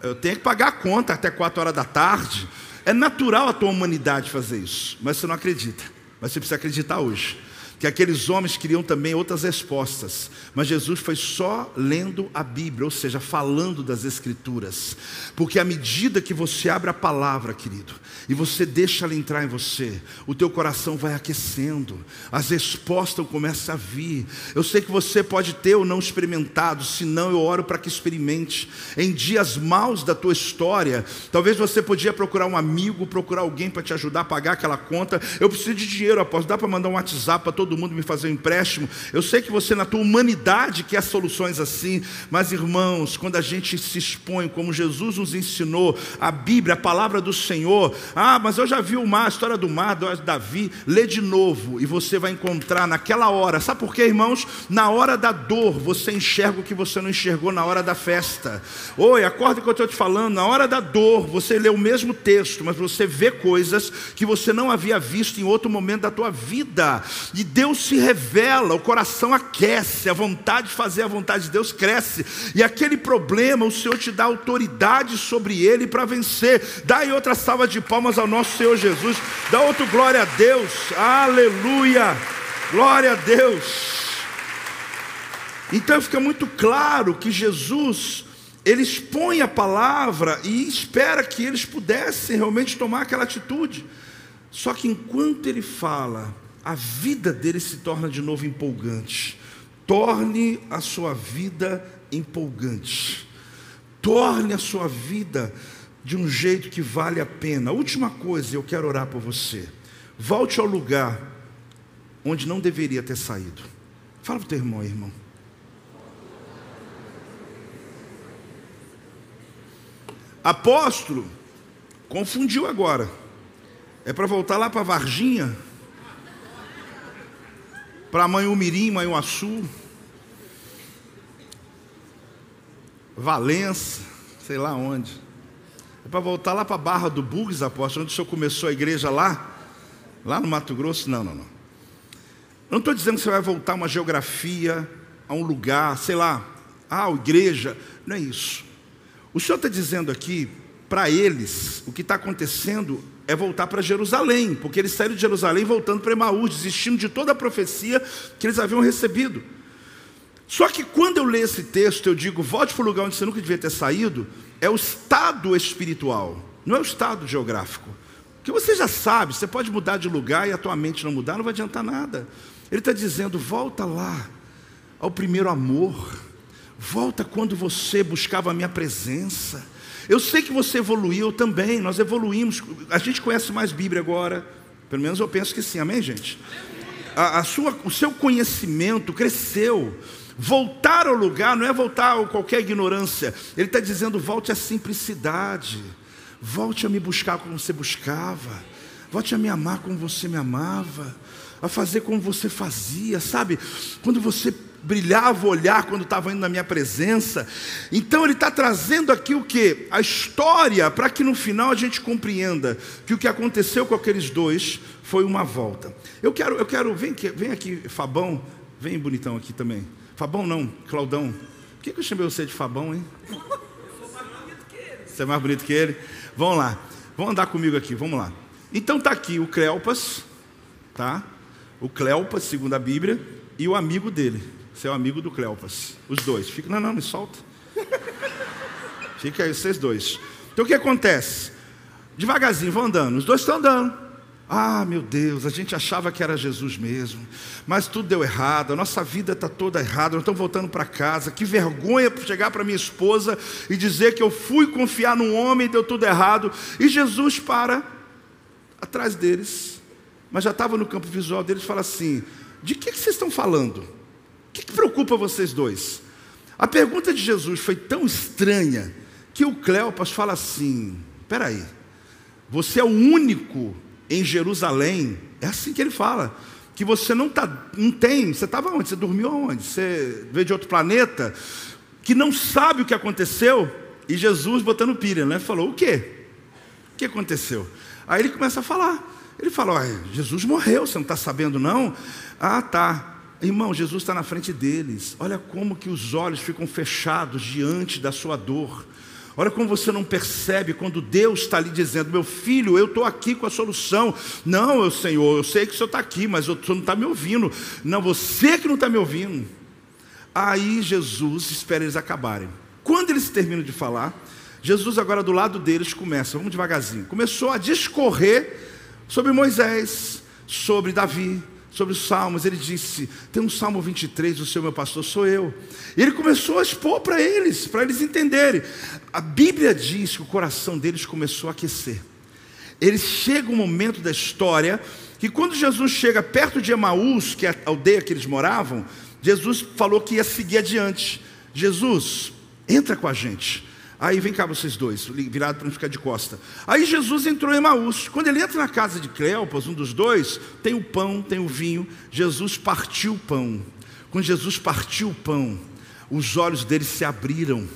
eu tenho que pagar a conta até 4 horas da tarde. É natural a tua humanidade fazer isso, mas você não acredita. Mas você precisa acreditar hoje que aqueles homens queriam também outras respostas, mas Jesus foi só lendo a Bíblia, ou seja, falando das Escrituras, porque à medida que você abre a palavra, querido, e você deixa ela entrar em você, o teu coração vai aquecendo, as respostas começam a vir. Eu sei que você pode ter ou não experimentado, se não, eu oro para que experimente. Em dias maus da tua história, talvez você podia procurar um amigo, procurar alguém para te ajudar a pagar aquela conta. Eu preciso de dinheiro, após dá para mandar um WhatsApp para todo todo mundo me fazer um empréstimo. Eu sei que você, na tua humanidade, quer soluções assim, mas irmãos, quando a gente se expõe, como Jesus nos ensinou, a Bíblia, a palavra do Senhor, ah, mas eu já vi o mar, a história do mar, Davi, lê de novo e você vai encontrar naquela hora, sabe por quê, irmãos? Na hora da dor, você enxerga o que você não enxergou na hora da festa. Oi, acorda que eu estou te falando, na hora da dor, você lê o mesmo texto, mas você vê coisas que você não havia visto em outro momento da tua vida. E Deus Deus se revela, o coração aquece, a vontade de fazer a vontade de Deus cresce, e aquele problema, o Senhor te dá autoridade sobre ele para vencer. Dá aí outra salva de palmas ao nosso Senhor Jesus, dá outro glória a Deus, aleluia, glória a Deus. Então fica muito claro que Jesus, ele expõe a palavra e espera que eles pudessem realmente tomar aquela atitude. Só que enquanto ele fala, a vida dele se torna de novo empolgante. Torne a sua vida empolgante. Torne a sua vida de um jeito que vale a pena. última coisa, eu quero orar por você. Volte ao lugar onde não deveria ter saído. Fala para o teu irmão, irmão. Apóstolo, confundiu agora. É para voltar lá para Varginha? Para Manhumirim, Manhuaçu, Valença, sei lá onde. É para voltar lá para a Barra do Bugs, apóstolo, onde o senhor começou a igreja lá, lá no Mato Grosso? Não, não, não. Eu não estou dizendo que você vai voltar a uma geografia, a um lugar, sei lá, ah, igreja. Não é isso. O senhor está dizendo aqui, para eles, o que está acontecendo é voltar para Jerusalém, porque eles saíram de Jerusalém voltando para Emaús, desistindo de toda a profecia que eles haviam recebido. Só que quando eu leio esse texto, eu digo, volte para o lugar onde você nunca devia ter saído, é o estado espiritual, não é o estado geográfico. Que você já sabe, você pode mudar de lugar e a tua mente não mudar, não vai adiantar nada. Ele está dizendo, volta lá, ao primeiro amor, volta quando você buscava a minha presença eu sei que você evoluiu também, nós evoluímos. A gente conhece mais Bíblia agora, pelo menos eu penso que sim, amém, gente? A, a sua, o seu conhecimento cresceu. Voltar ao lugar não é voltar a qualquer ignorância, ele está dizendo: volte à simplicidade, volte a me buscar como você buscava, volte a me amar como você me amava, a fazer como você fazia, sabe? Quando você brilhava o olhar quando estava indo na minha presença. Então ele está trazendo aqui o que? A história, para que no final a gente compreenda que o que aconteceu com aqueles dois foi uma volta. Eu quero, eu quero, vem aqui, vem aqui, Fabão, vem bonitão aqui também. Fabão não, Claudão. Por que, que eu chamei você de Fabão, hein? Você é mais bonito que ele? Vamos lá, vamos andar comigo aqui, vamos lá. Então está aqui o Cleopas, tá? O Cleopas, segundo a Bíblia, e o amigo dele. Você é o amigo do Cleopas. Os dois. Fica, não, não, me solta. Fica aí, vocês dois. Então o que acontece? Devagarzinho, vão andando. Os dois estão andando. Ah, meu Deus, a gente achava que era Jesus mesmo, mas tudo deu errado, a nossa vida está toda errada, nós estamos voltando para casa. Que vergonha chegar para minha esposa e dizer que eu fui confiar num homem e deu tudo errado. E Jesus para atrás deles, mas já estava no campo visual deles e fala assim: De que, que vocês estão falando? O que, que preocupa vocês dois? A pergunta de Jesus foi tão estranha que o Cleopas fala assim: Peraí, você é o único em Jerusalém, é assim que ele fala, que você não, tá, não tem, você estava onde? Você dormiu onde? Você veio de outro planeta, que não sabe o que aconteceu, e Jesus botando pilha, né? Falou, o quê? O que aconteceu? Aí ele começa a falar. Ele fala: Jesus morreu, você não está sabendo, não? Ah, tá. Irmão, Jesus está na frente deles. Olha como que os olhos ficam fechados diante da sua dor. Olha como você não percebe quando Deus está ali dizendo: Meu filho, eu estou aqui com a solução. Não, eu, Senhor, eu sei que o Senhor está aqui, mas o Senhor não está me ouvindo. Não, você que não está me ouvindo. Aí Jesus espera eles acabarem. Quando eles terminam de falar, Jesus agora do lado deles começa, vamos devagarzinho, começou a discorrer sobre Moisés, sobre Davi, sobre os salmos. Ele disse: Tem um salmo 23, o seu meu pastor sou eu. E ele começou a expor para eles, para eles entenderem. A Bíblia diz que o coração deles começou a aquecer. Eles chega um momento da história que quando Jesus chega perto de Emaús, que é a aldeia que eles moravam, Jesus falou que ia seguir adiante. Jesus, entra com a gente. Aí vem cá vocês dois, virado para não ficar de costa. Aí Jesus entrou em Emaús. Quando ele entra na casa de Cleopas, um dos dois, tem o pão, tem o vinho. Jesus partiu o pão. Quando Jesus partiu o pão, os olhos dele se abriram.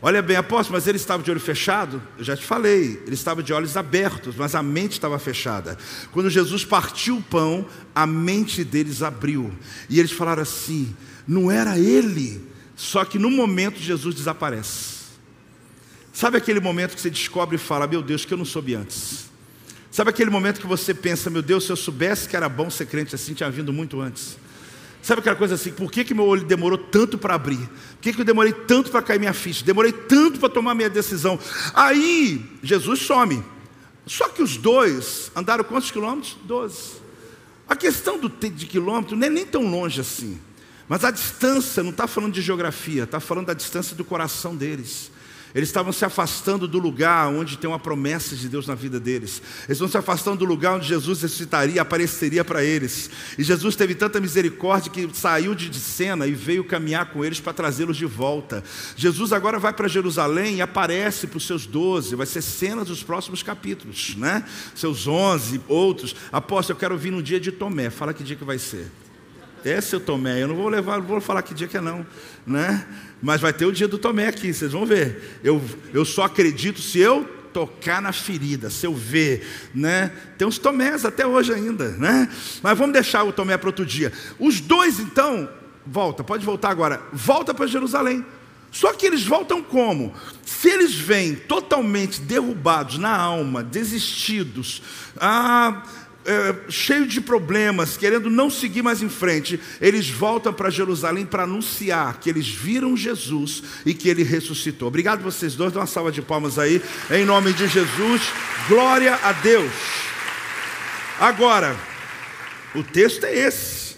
Olha bem, apóstolo, mas ele estava de olho fechado? Eu já te falei, ele estava de olhos abertos, mas a mente estava fechada. Quando Jesus partiu o pão, a mente deles abriu. E eles falaram assim: não era ele. Só que no momento Jesus desaparece. Sabe aquele momento que você descobre e fala: Meu Deus, que eu não soube antes. Sabe aquele momento que você pensa: Meu Deus, se eu soubesse que era bom ser crente assim, tinha vindo muito antes. Sabe aquela coisa assim, por que, que meu olho demorou tanto para abrir? Por que, que eu demorei tanto para cair minha ficha? Demorei tanto para tomar minha decisão. Aí, Jesus some. Só que os dois andaram quantos quilômetros? Doze. A questão do, de quilômetro não é nem tão longe assim. Mas a distância, não está falando de geografia, está falando da distância do coração deles. Eles estavam se afastando do lugar onde tem uma promessa de Deus na vida deles. Eles estão se afastando do lugar onde Jesus ressuscitaria, apareceria para eles. E Jesus teve tanta misericórdia que saiu de cena e veio caminhar com eles para trazê-los de volta. Jesus agora vai para Jerusalém e aparece para os seus doze. Vai ser cena dos próximos capítulos, né? Seus onze, outros. Apóstolo, eu quero vir no dia de Tomé. Fala que dia que vai ser. Esse é o Tomé. Eu não vou levar, não vou falar que dia que é não, né? Mas vai ter o dia do Tomé aqui, vocês vão ver. Eu, eu só acredito se eu tocar na ferida, se eu ver, né? Tem uns Tomés até hoje ainda, né? Mas vamos deixar o Tomé para outro dia. Os dois então, volta, pode voltar agora. Volta para Jerusalém. Só que eles voltam como? Se eles vêm totalmente derrubados na alma, desistidos, ah, é, cheio de problemas, querendo não seguir mais em frente, eles voltam para Jerusalém para anunciar que eles viram Jesus e que ele ressuscitou. Obrigado vocês dois, dá uma salva de palmas aí, em nome de Jesus. Glória a Deus. Agora, o texto é esse.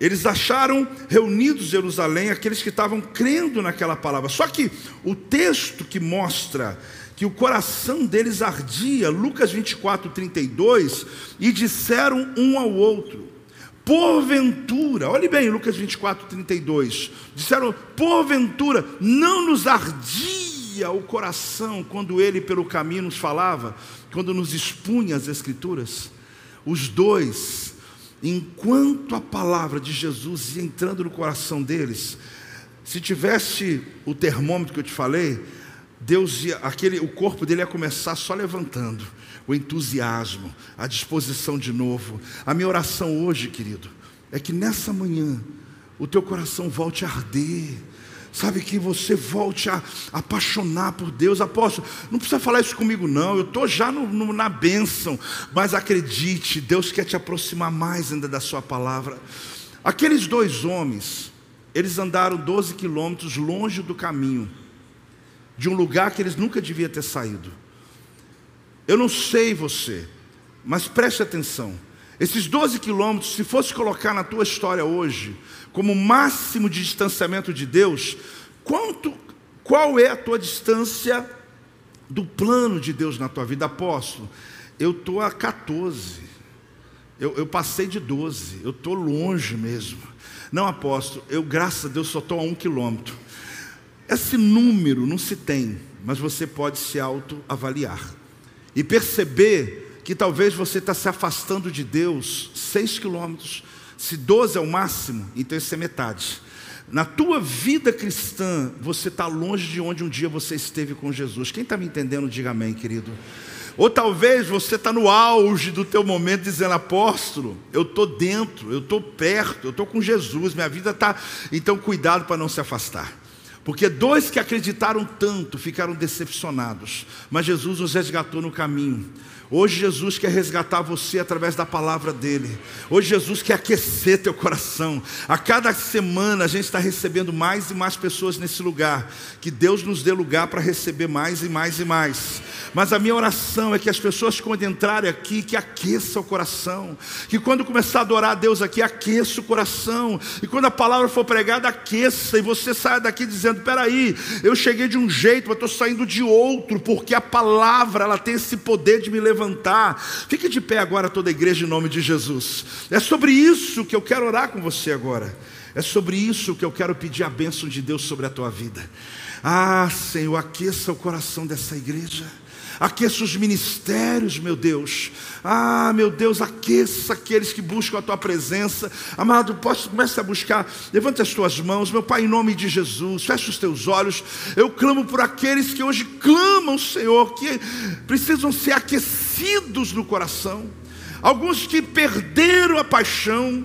Eles acharam reunidos em Jerusalém aqueles que estavam crendo naquela palavra. Só que o texto que mostra que o coração deles ardia, Lucas 24, 32, e disseram um ao outro, porventura, olhe bem, Lucas 24, 32, disseram, porventura, não nos ardia o coração quando ele pelo caminho nos falava, quando nos expunha as Escrituras? Os dois enquanto a palavra de Jesus ia entrando no coração deles, se tivesse o termômetro que eu te falei, Deus aquele, o corpo dele ia começar só levantando, o entusiasmo, a disposição de novo. A minha oração hoje, querido, é que nessa manhã o teu coração volte a arder Sabe, que você volte a apaixonar por Deus. Apóstolo, não precisa falar isso comigo, não. Eu estou já no, no, na bênção. Mas acredite, Deus quer te aproximar mais ainda da Sua palavra. Aqueles dois homens, eles andaram 12 quilômetros longe do caminho, de um lugar que eles nunca deviam ter saído. Eu não sei você, mas preste atenção. Esses 12 quilômetros, se fosse colocar na tua história hoje, como máximo de distanciamento de Deus, quanto, qual é a tua distância do plano de Deus na tua vida, apóstolo? Eu estou a 14, eu, eu, passei de 12, eu estou longe mesmo. Não, apóstolo, eu, graças a Deus, só estou a um quilômetro. Esse número não se tem, mas você pode se autoavaliar e perceber que talvez você está se afastando de Deus seis quilômetros. Se 12 é o máximo, então isso é metade. Na tua vida cristã, você está longe de onde um dia você esteve com Jesus. Quem está me entendendo, diga amém, querido. Ou talvez você está no auge do teu momento dizendo, apóstolo, eu estou dentro, eu estou perto, eu estou com Jesus, minha vida está. Então cuidado para não se afastar. Porque dois que acreditaram tanto ficaram decepcionados, mas Jesus os resgatou no caminho. Hoje Jesus quer resgatar você através da palavra dele. Hoje Jesus quer aquecer teu coração. A cada semana a gente está recebendo mais e mais pessoas nesse lugar. Que Deus nos dê lugar para receber mais e mais e mais. Mas a minha oração é que as pessoas quando entrarem aqui, que aqueça o coração. Que quando começar a adorar a Deus aqui, aqueça o coração. E quando a palavra for pregada, aqueça. E você saia daqui dizendo, peraí, eu cheguei de um jeito, mas estou saindo de outro. Porque a palavra, ela tem esse poder de me levantar. Fique de pé agora toda a igreja em nome de Jesus. É sobre isso que eu quero orar com você agora. É sobre isso que eu quero pedir a bênção de Deus sobre a tua vida. Ah, Senhor, aqueça o coração dessa igreja aqueça os ministérios, meu Deus. Ah, meu Deus, aqueça aqueles que buscam a tua presença. Amado, posso, comece a buscar. Levante as tuas mãos, meu Pai, em nome de Jesus. Feche os teus olhos. Eu clamo por aqueles que hoje clamam, Senhor, que precisam ser aquecidos no coração. Alguns que perderam a paixão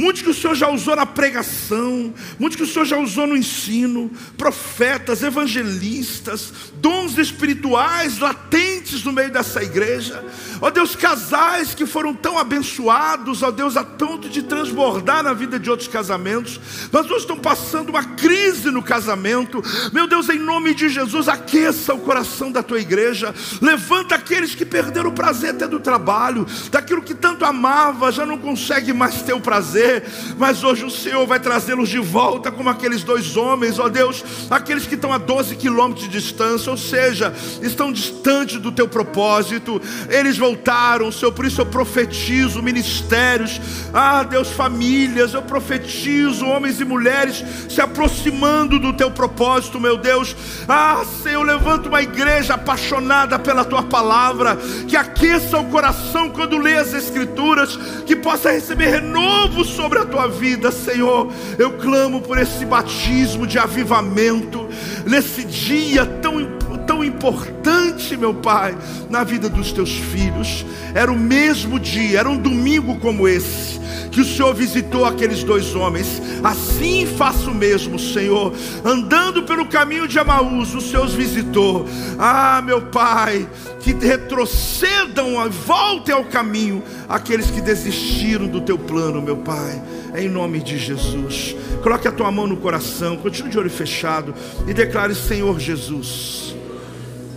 Muitos que o Senhor já usou na pregação, muitos que o Senhor já usou no ensino, profetas, evangelistas, dons espirituais latentes no meio dessa igreja. Ó oh Deus, casais que foram tão abençoados, ó oh Deus, a ponto de transbordar na vida de outros casamentos, mas hoje estão passando uma crise no casamento. Meu Deus, em nome de Jesus, aqueça o coração da tua igreja, levanta aqueles que perderam o prazer até do trabalho, daquilo que tanto amava, já não consegue mais ter o prazer mas hoje o Senhor vai trazê-los de volta, como aqueles dois homens, ó Deus, aqueles que estão a 12 quilômetros de distância, ou seja, estão distantes do teu propósito, eles voltaram, Senhor, por isso eu profetizo ministérios, ah Deus, famílias, eu profetizo homens e mulheres se aproximando do teu propósito, meu Deus, ah Senhor, levanta uma igreja apaixonada pela tua palavra, que aqueça o coração quando lê as Escrituras, que possa receber renovo sobre a tua vida, Senhor. Eu clamo por esse batismo de avivamento, nesse dia tão importante tão importante, meu Pai, na vida dos teus filhos. Era o mesmo dia, era um domingo como esse, que o Senhor visitou aqueles dois homens. Assim faça o mesmo, Senhor. Andando pelo caminho de Amaús, o Senhor os visitou. Ah, meu Pai, que retrocedam, voltem ao caminho aqueles que desistiram do teu plano, meu Pai. Em nome de Jesus. Coloque a tua mão no coração, continue de olho fechado e declare: Senhor Jesus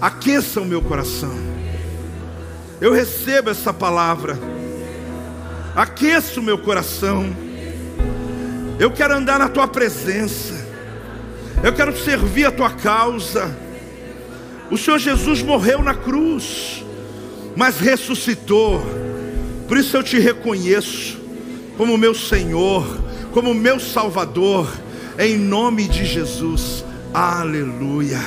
aqueça o meu coração. Eu recebo essa palavra, aqueça o meu coração. Eu quero andar na tua presença, eu quero servir a tua causa. O Senhor Jesus morreu na cruz, mas ressuscitou, por isso eu te reconheço como meu Senhor, como meu Salvador, em nome de Jesus, aleluia.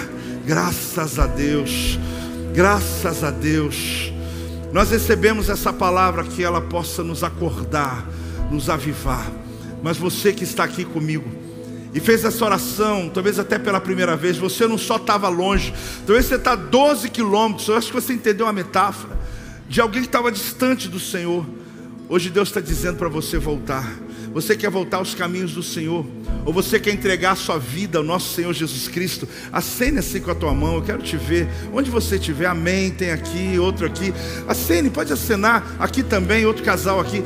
Graças a Deus, graças a Deus. Nós recebemos essa palavra que ela possa nos acordar, nos avivar. Mas você que está aqui comigo, e fez essa oração, talvez até pela primeira vez, você não só estava longe, talvez você está 12 quilômetros, eu acho que você entendeu a metáfora, de alguém que estava distante do Senhor. Hoje Deus está dizendo para você voltar. Você quer voltar aos caminhos do Senhor? Ou você quer entregar a sua vida ao nosso Senhor Jesus Cristo? Acene assim com a tua mão, eu quero te ver. Onde você estiver, amém. Tem aqui, outro aqui. Acene, pode acenar. Aqui também, outro casal aqui.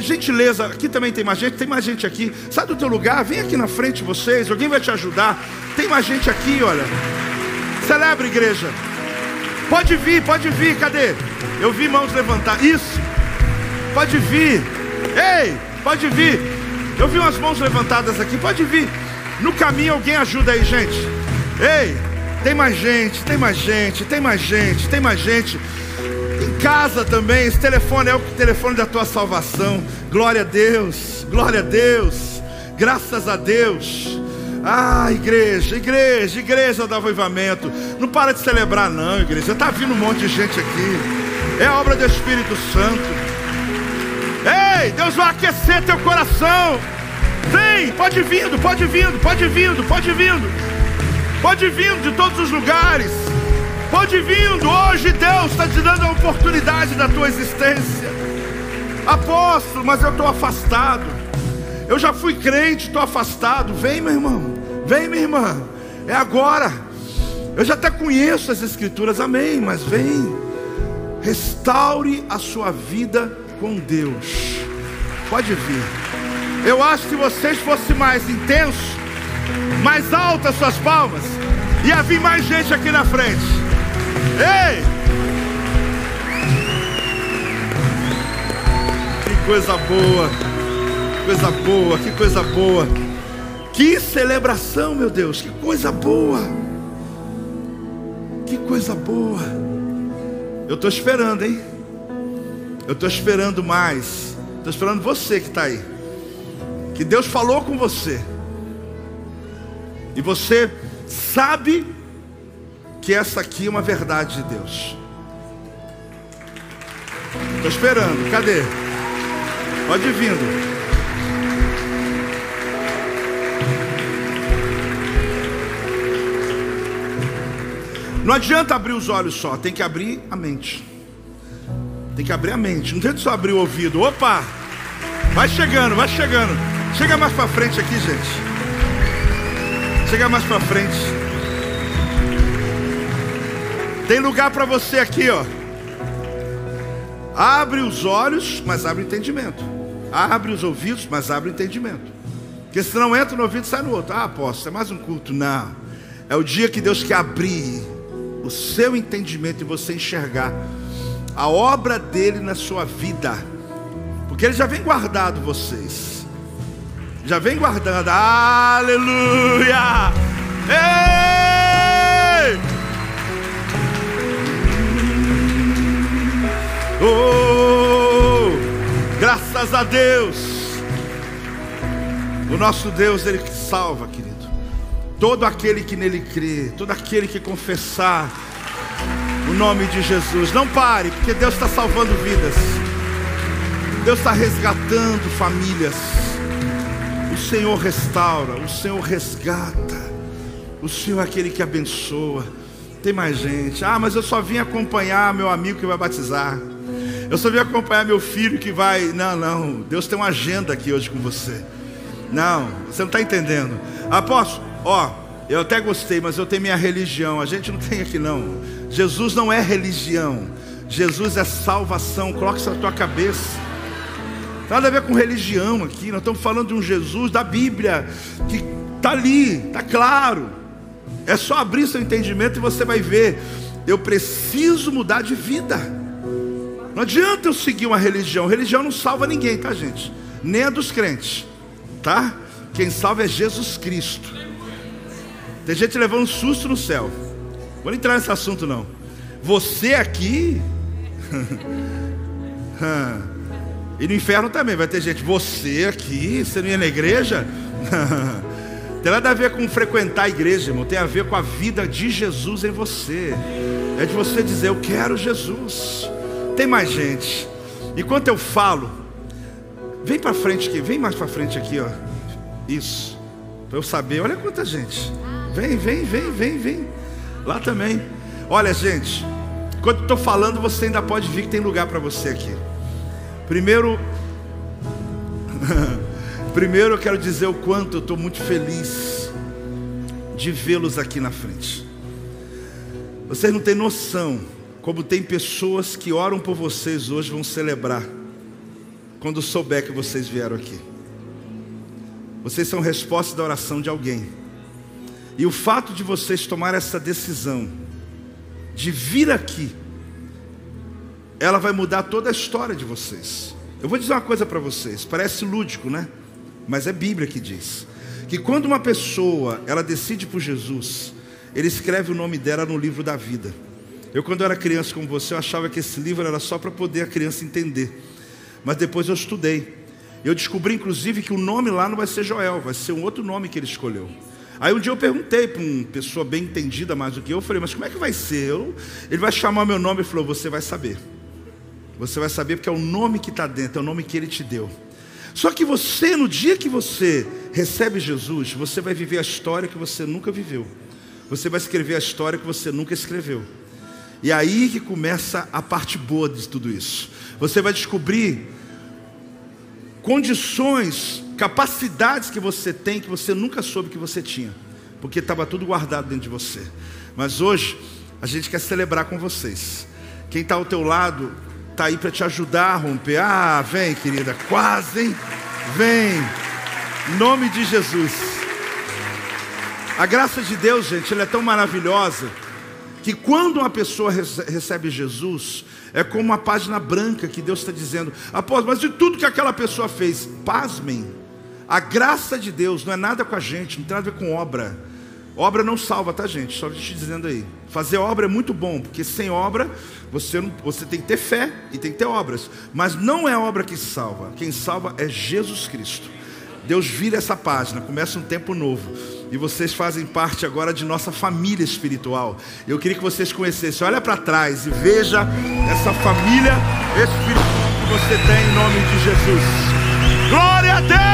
Gentileza, aqui também tem mais gente, tem mais gente aqui. Sai do teu lugar, vem aqui na frente vocês, alguém vai te ajudar. Tem mais gente aqui, olha. Celebre, igreja. Pode vir, pode vir, cadê? Eu vi mãos levantar. Isso. Pode vir. Ei! Pode vir. Eu vi umas mãos levantadas aqui. Pode vir. No caminho alguém ajuda aí, gente. Ei, tem mais gente, tem mais gente, tem mais gente, tem mais gente. Em casa também, esse telefone é o telefone da tua salvação. Glória a Deus, glória a Deus, graças a Deus. Ah, igreja, igreja, igreja do avivamento. Não para de celebrar, não, igreja. Está vindo um monte de gente aqui. É obra do Espírito Santo. Ei, Deus vai aquecer teu coração. Vem, pode vindo, pode vindo, pode vindo, pode vindo. Pode vindo de todos os lugares. Pode vindo. Hoje Deus está te dando a oportunidade da tua existência. Apóstolo, mas eu estou afastado. Eu já fui crente, estou afastado. Vem, meu irmão. Vem, minha irmã. É agora. Eu já até conheço as escrituras, amém. Mas vem. Restaure a sua vida com Deus. Pode vir. Eu acho que se vocês fossem mais intensos, mais altas suas palmas, ia vir mais gente aqui na frente. Ei! Que coisa boa, coisa boa, que coisa boa. Que celebração, meu Deus, que coisa boa. Que coisa boa. Eu estou esperando, hein? Eu estou esperando mais. Estou esperando você que está aí. Que Deus falou com você. E você sabe que essa aqui é uma verdade de Deus. Estou esperando. Cadê? Pode vindo. Não adianta abrir os olhos só, tem que abrir a mente. Tem que abrir a mente. Não tem só abrir o ouvido. Opa! Vai chegando, vai chegando. Chega mais para frente aqui, gente. Chega mais para frente. Tem lugar para você aqui, ó. Abre os olhos, mas abre o entendimento. Abre os ouvidos, mas abre o entendimento. Porque senão entra no ouvido sai no outro. Ah, posso, é mais um culto. Não. É o dia que Deus quer abrir o seu entendimento e você enxergar a obra dele na sua vida, porque ele já vem guardado vocês, já vem guardando, aleluia, ei, oh, graças a Deus, o nosso Deus, ele salva, querido, todo aquele que nele crê, todo aquele que confessar, nome de Jesus. Não pare, porque Deus está salvando vidas. Deus está resgatando famílias. O Senhor restaura, o Senhor resgata. O Senhor é aquele que abençoa. Tem mais gente. Ah, mas eu só vim acompanhar meu amigo que vai batizar. Eu só vim acompanhar meu filho que vai. Não, não. Deus tem uma agenda aqui hoje com você. Não, você não está entendendo. Apóstolo, ó, eu até gostei, mas eu tenho minha religião. A gente não tem aqui não. Jesus não é religião. Jesus é salvação. Coloque isso na tua cabeça. Nada a ver com religião aqui. Nós estamos falando de um Jesus da Bíblia que está ali, está claro. É só abrir seu entendimento e você vai ver. Eu preciso mudar de vida. Não adianta eu seguir uma religião. Religião não salva ninguém, tá, gente? Nem a dos crentes, tá? Quem salva é Jesus Cristo. Tem gente levando um susto no céu. Vou entrar nesse assunto não. Você aqui. e no inferno também vai ter gente. Você aqui, você não ia na igreja? tem nada a ver com frequentar a igreja, irmão. Tem a ver com a vida de Jesus em você. É de você dizer, eu quero Jesus. Tem mais gente. Enquanto eu falo, vem para frente aqui, vem mais para frente aqui, ó. Isso. Para eu saber, olha quanta gente. Vem, vem, vem, vem, vem. Lá também. Olha, gente, enquanto estou falando, você ainda pode vir que tem lugar para você aqui. Primeiro, primeiro eu quero dizer o quanto eu estou muito feliz de vê-los aqui na frente. Vocês não têm noção como tem pessoas que oram por vocês hoje vão celebrar quando souber que vocês vieram aqui. Vocês são resposta da oração de alguém. E o fato de vocês tomar essa decisão de vir aqui, ela vai mudar toda a história de vocês. Eu vou dizer uma coisa para vocês, parece lúdico, né? Mas é Bíblia que diz que quando uma pessoa ela decide por Jesus, ele escreve o nome dela no livro da vida. Eu quando era criança como você, eu achava que esse livro era só para poder a criança entender. Mas depois eu estudei. Eu descobri, inclusive, que o nome lá não vai ser Joel, vai ser um outro nome que ele escolheu. Aí um dia eu perguntei para uma pessoa bem entendida mais do que eu, eu falei, mas como é que vai ser? Eu, ele vai chamar meu nome e falou, você vai saber. Você vai saber porque é o nome que está dentro, é o nome que ele te deu. Só que você, no dia que você recebe Jesus, você vai viver a história que você nunca viveu. Você vai escrever a história que você nunca escreveu. E aí que começa a parte boa de tudo isso. Você vai descobrir condições, capacidades que você tem que você nunca soube que você tinha, porque estava tudo guardado dentro de você. Mas hoje a gente quer celebrar com vocês. Quem está ao teu lado está aí para te ajudar a romper. Ah, vem, querida, quase, hein? Vem, em nome de Jesus. A graça de Deus, gente, ela é tão maravilhosa que quando uma pessoa recebe Jesus, é como uma página branca que Deus está dizendo, após, mas de tudo que aquela pessoa fez, pasmem, a graça de Deus não é nada com a gente, não tem nada a ver com obra. Obra não salva, tá, gente? Só te dizendo aí. Fazer obra é muito bom, porque sem obra você, não, você tem que ter fé e tem que ter obras. Mas não é obra que salva. Quem salva é Jesus Cristo. Deus vira essa página, começa um tempo novo. E vocês fazem parte agora de nossa família espiritual. Eu queria que vocês conhecessem. Olha para trás e veja essa família espiritual que você tem em nome de Jesus. Glória a Deus!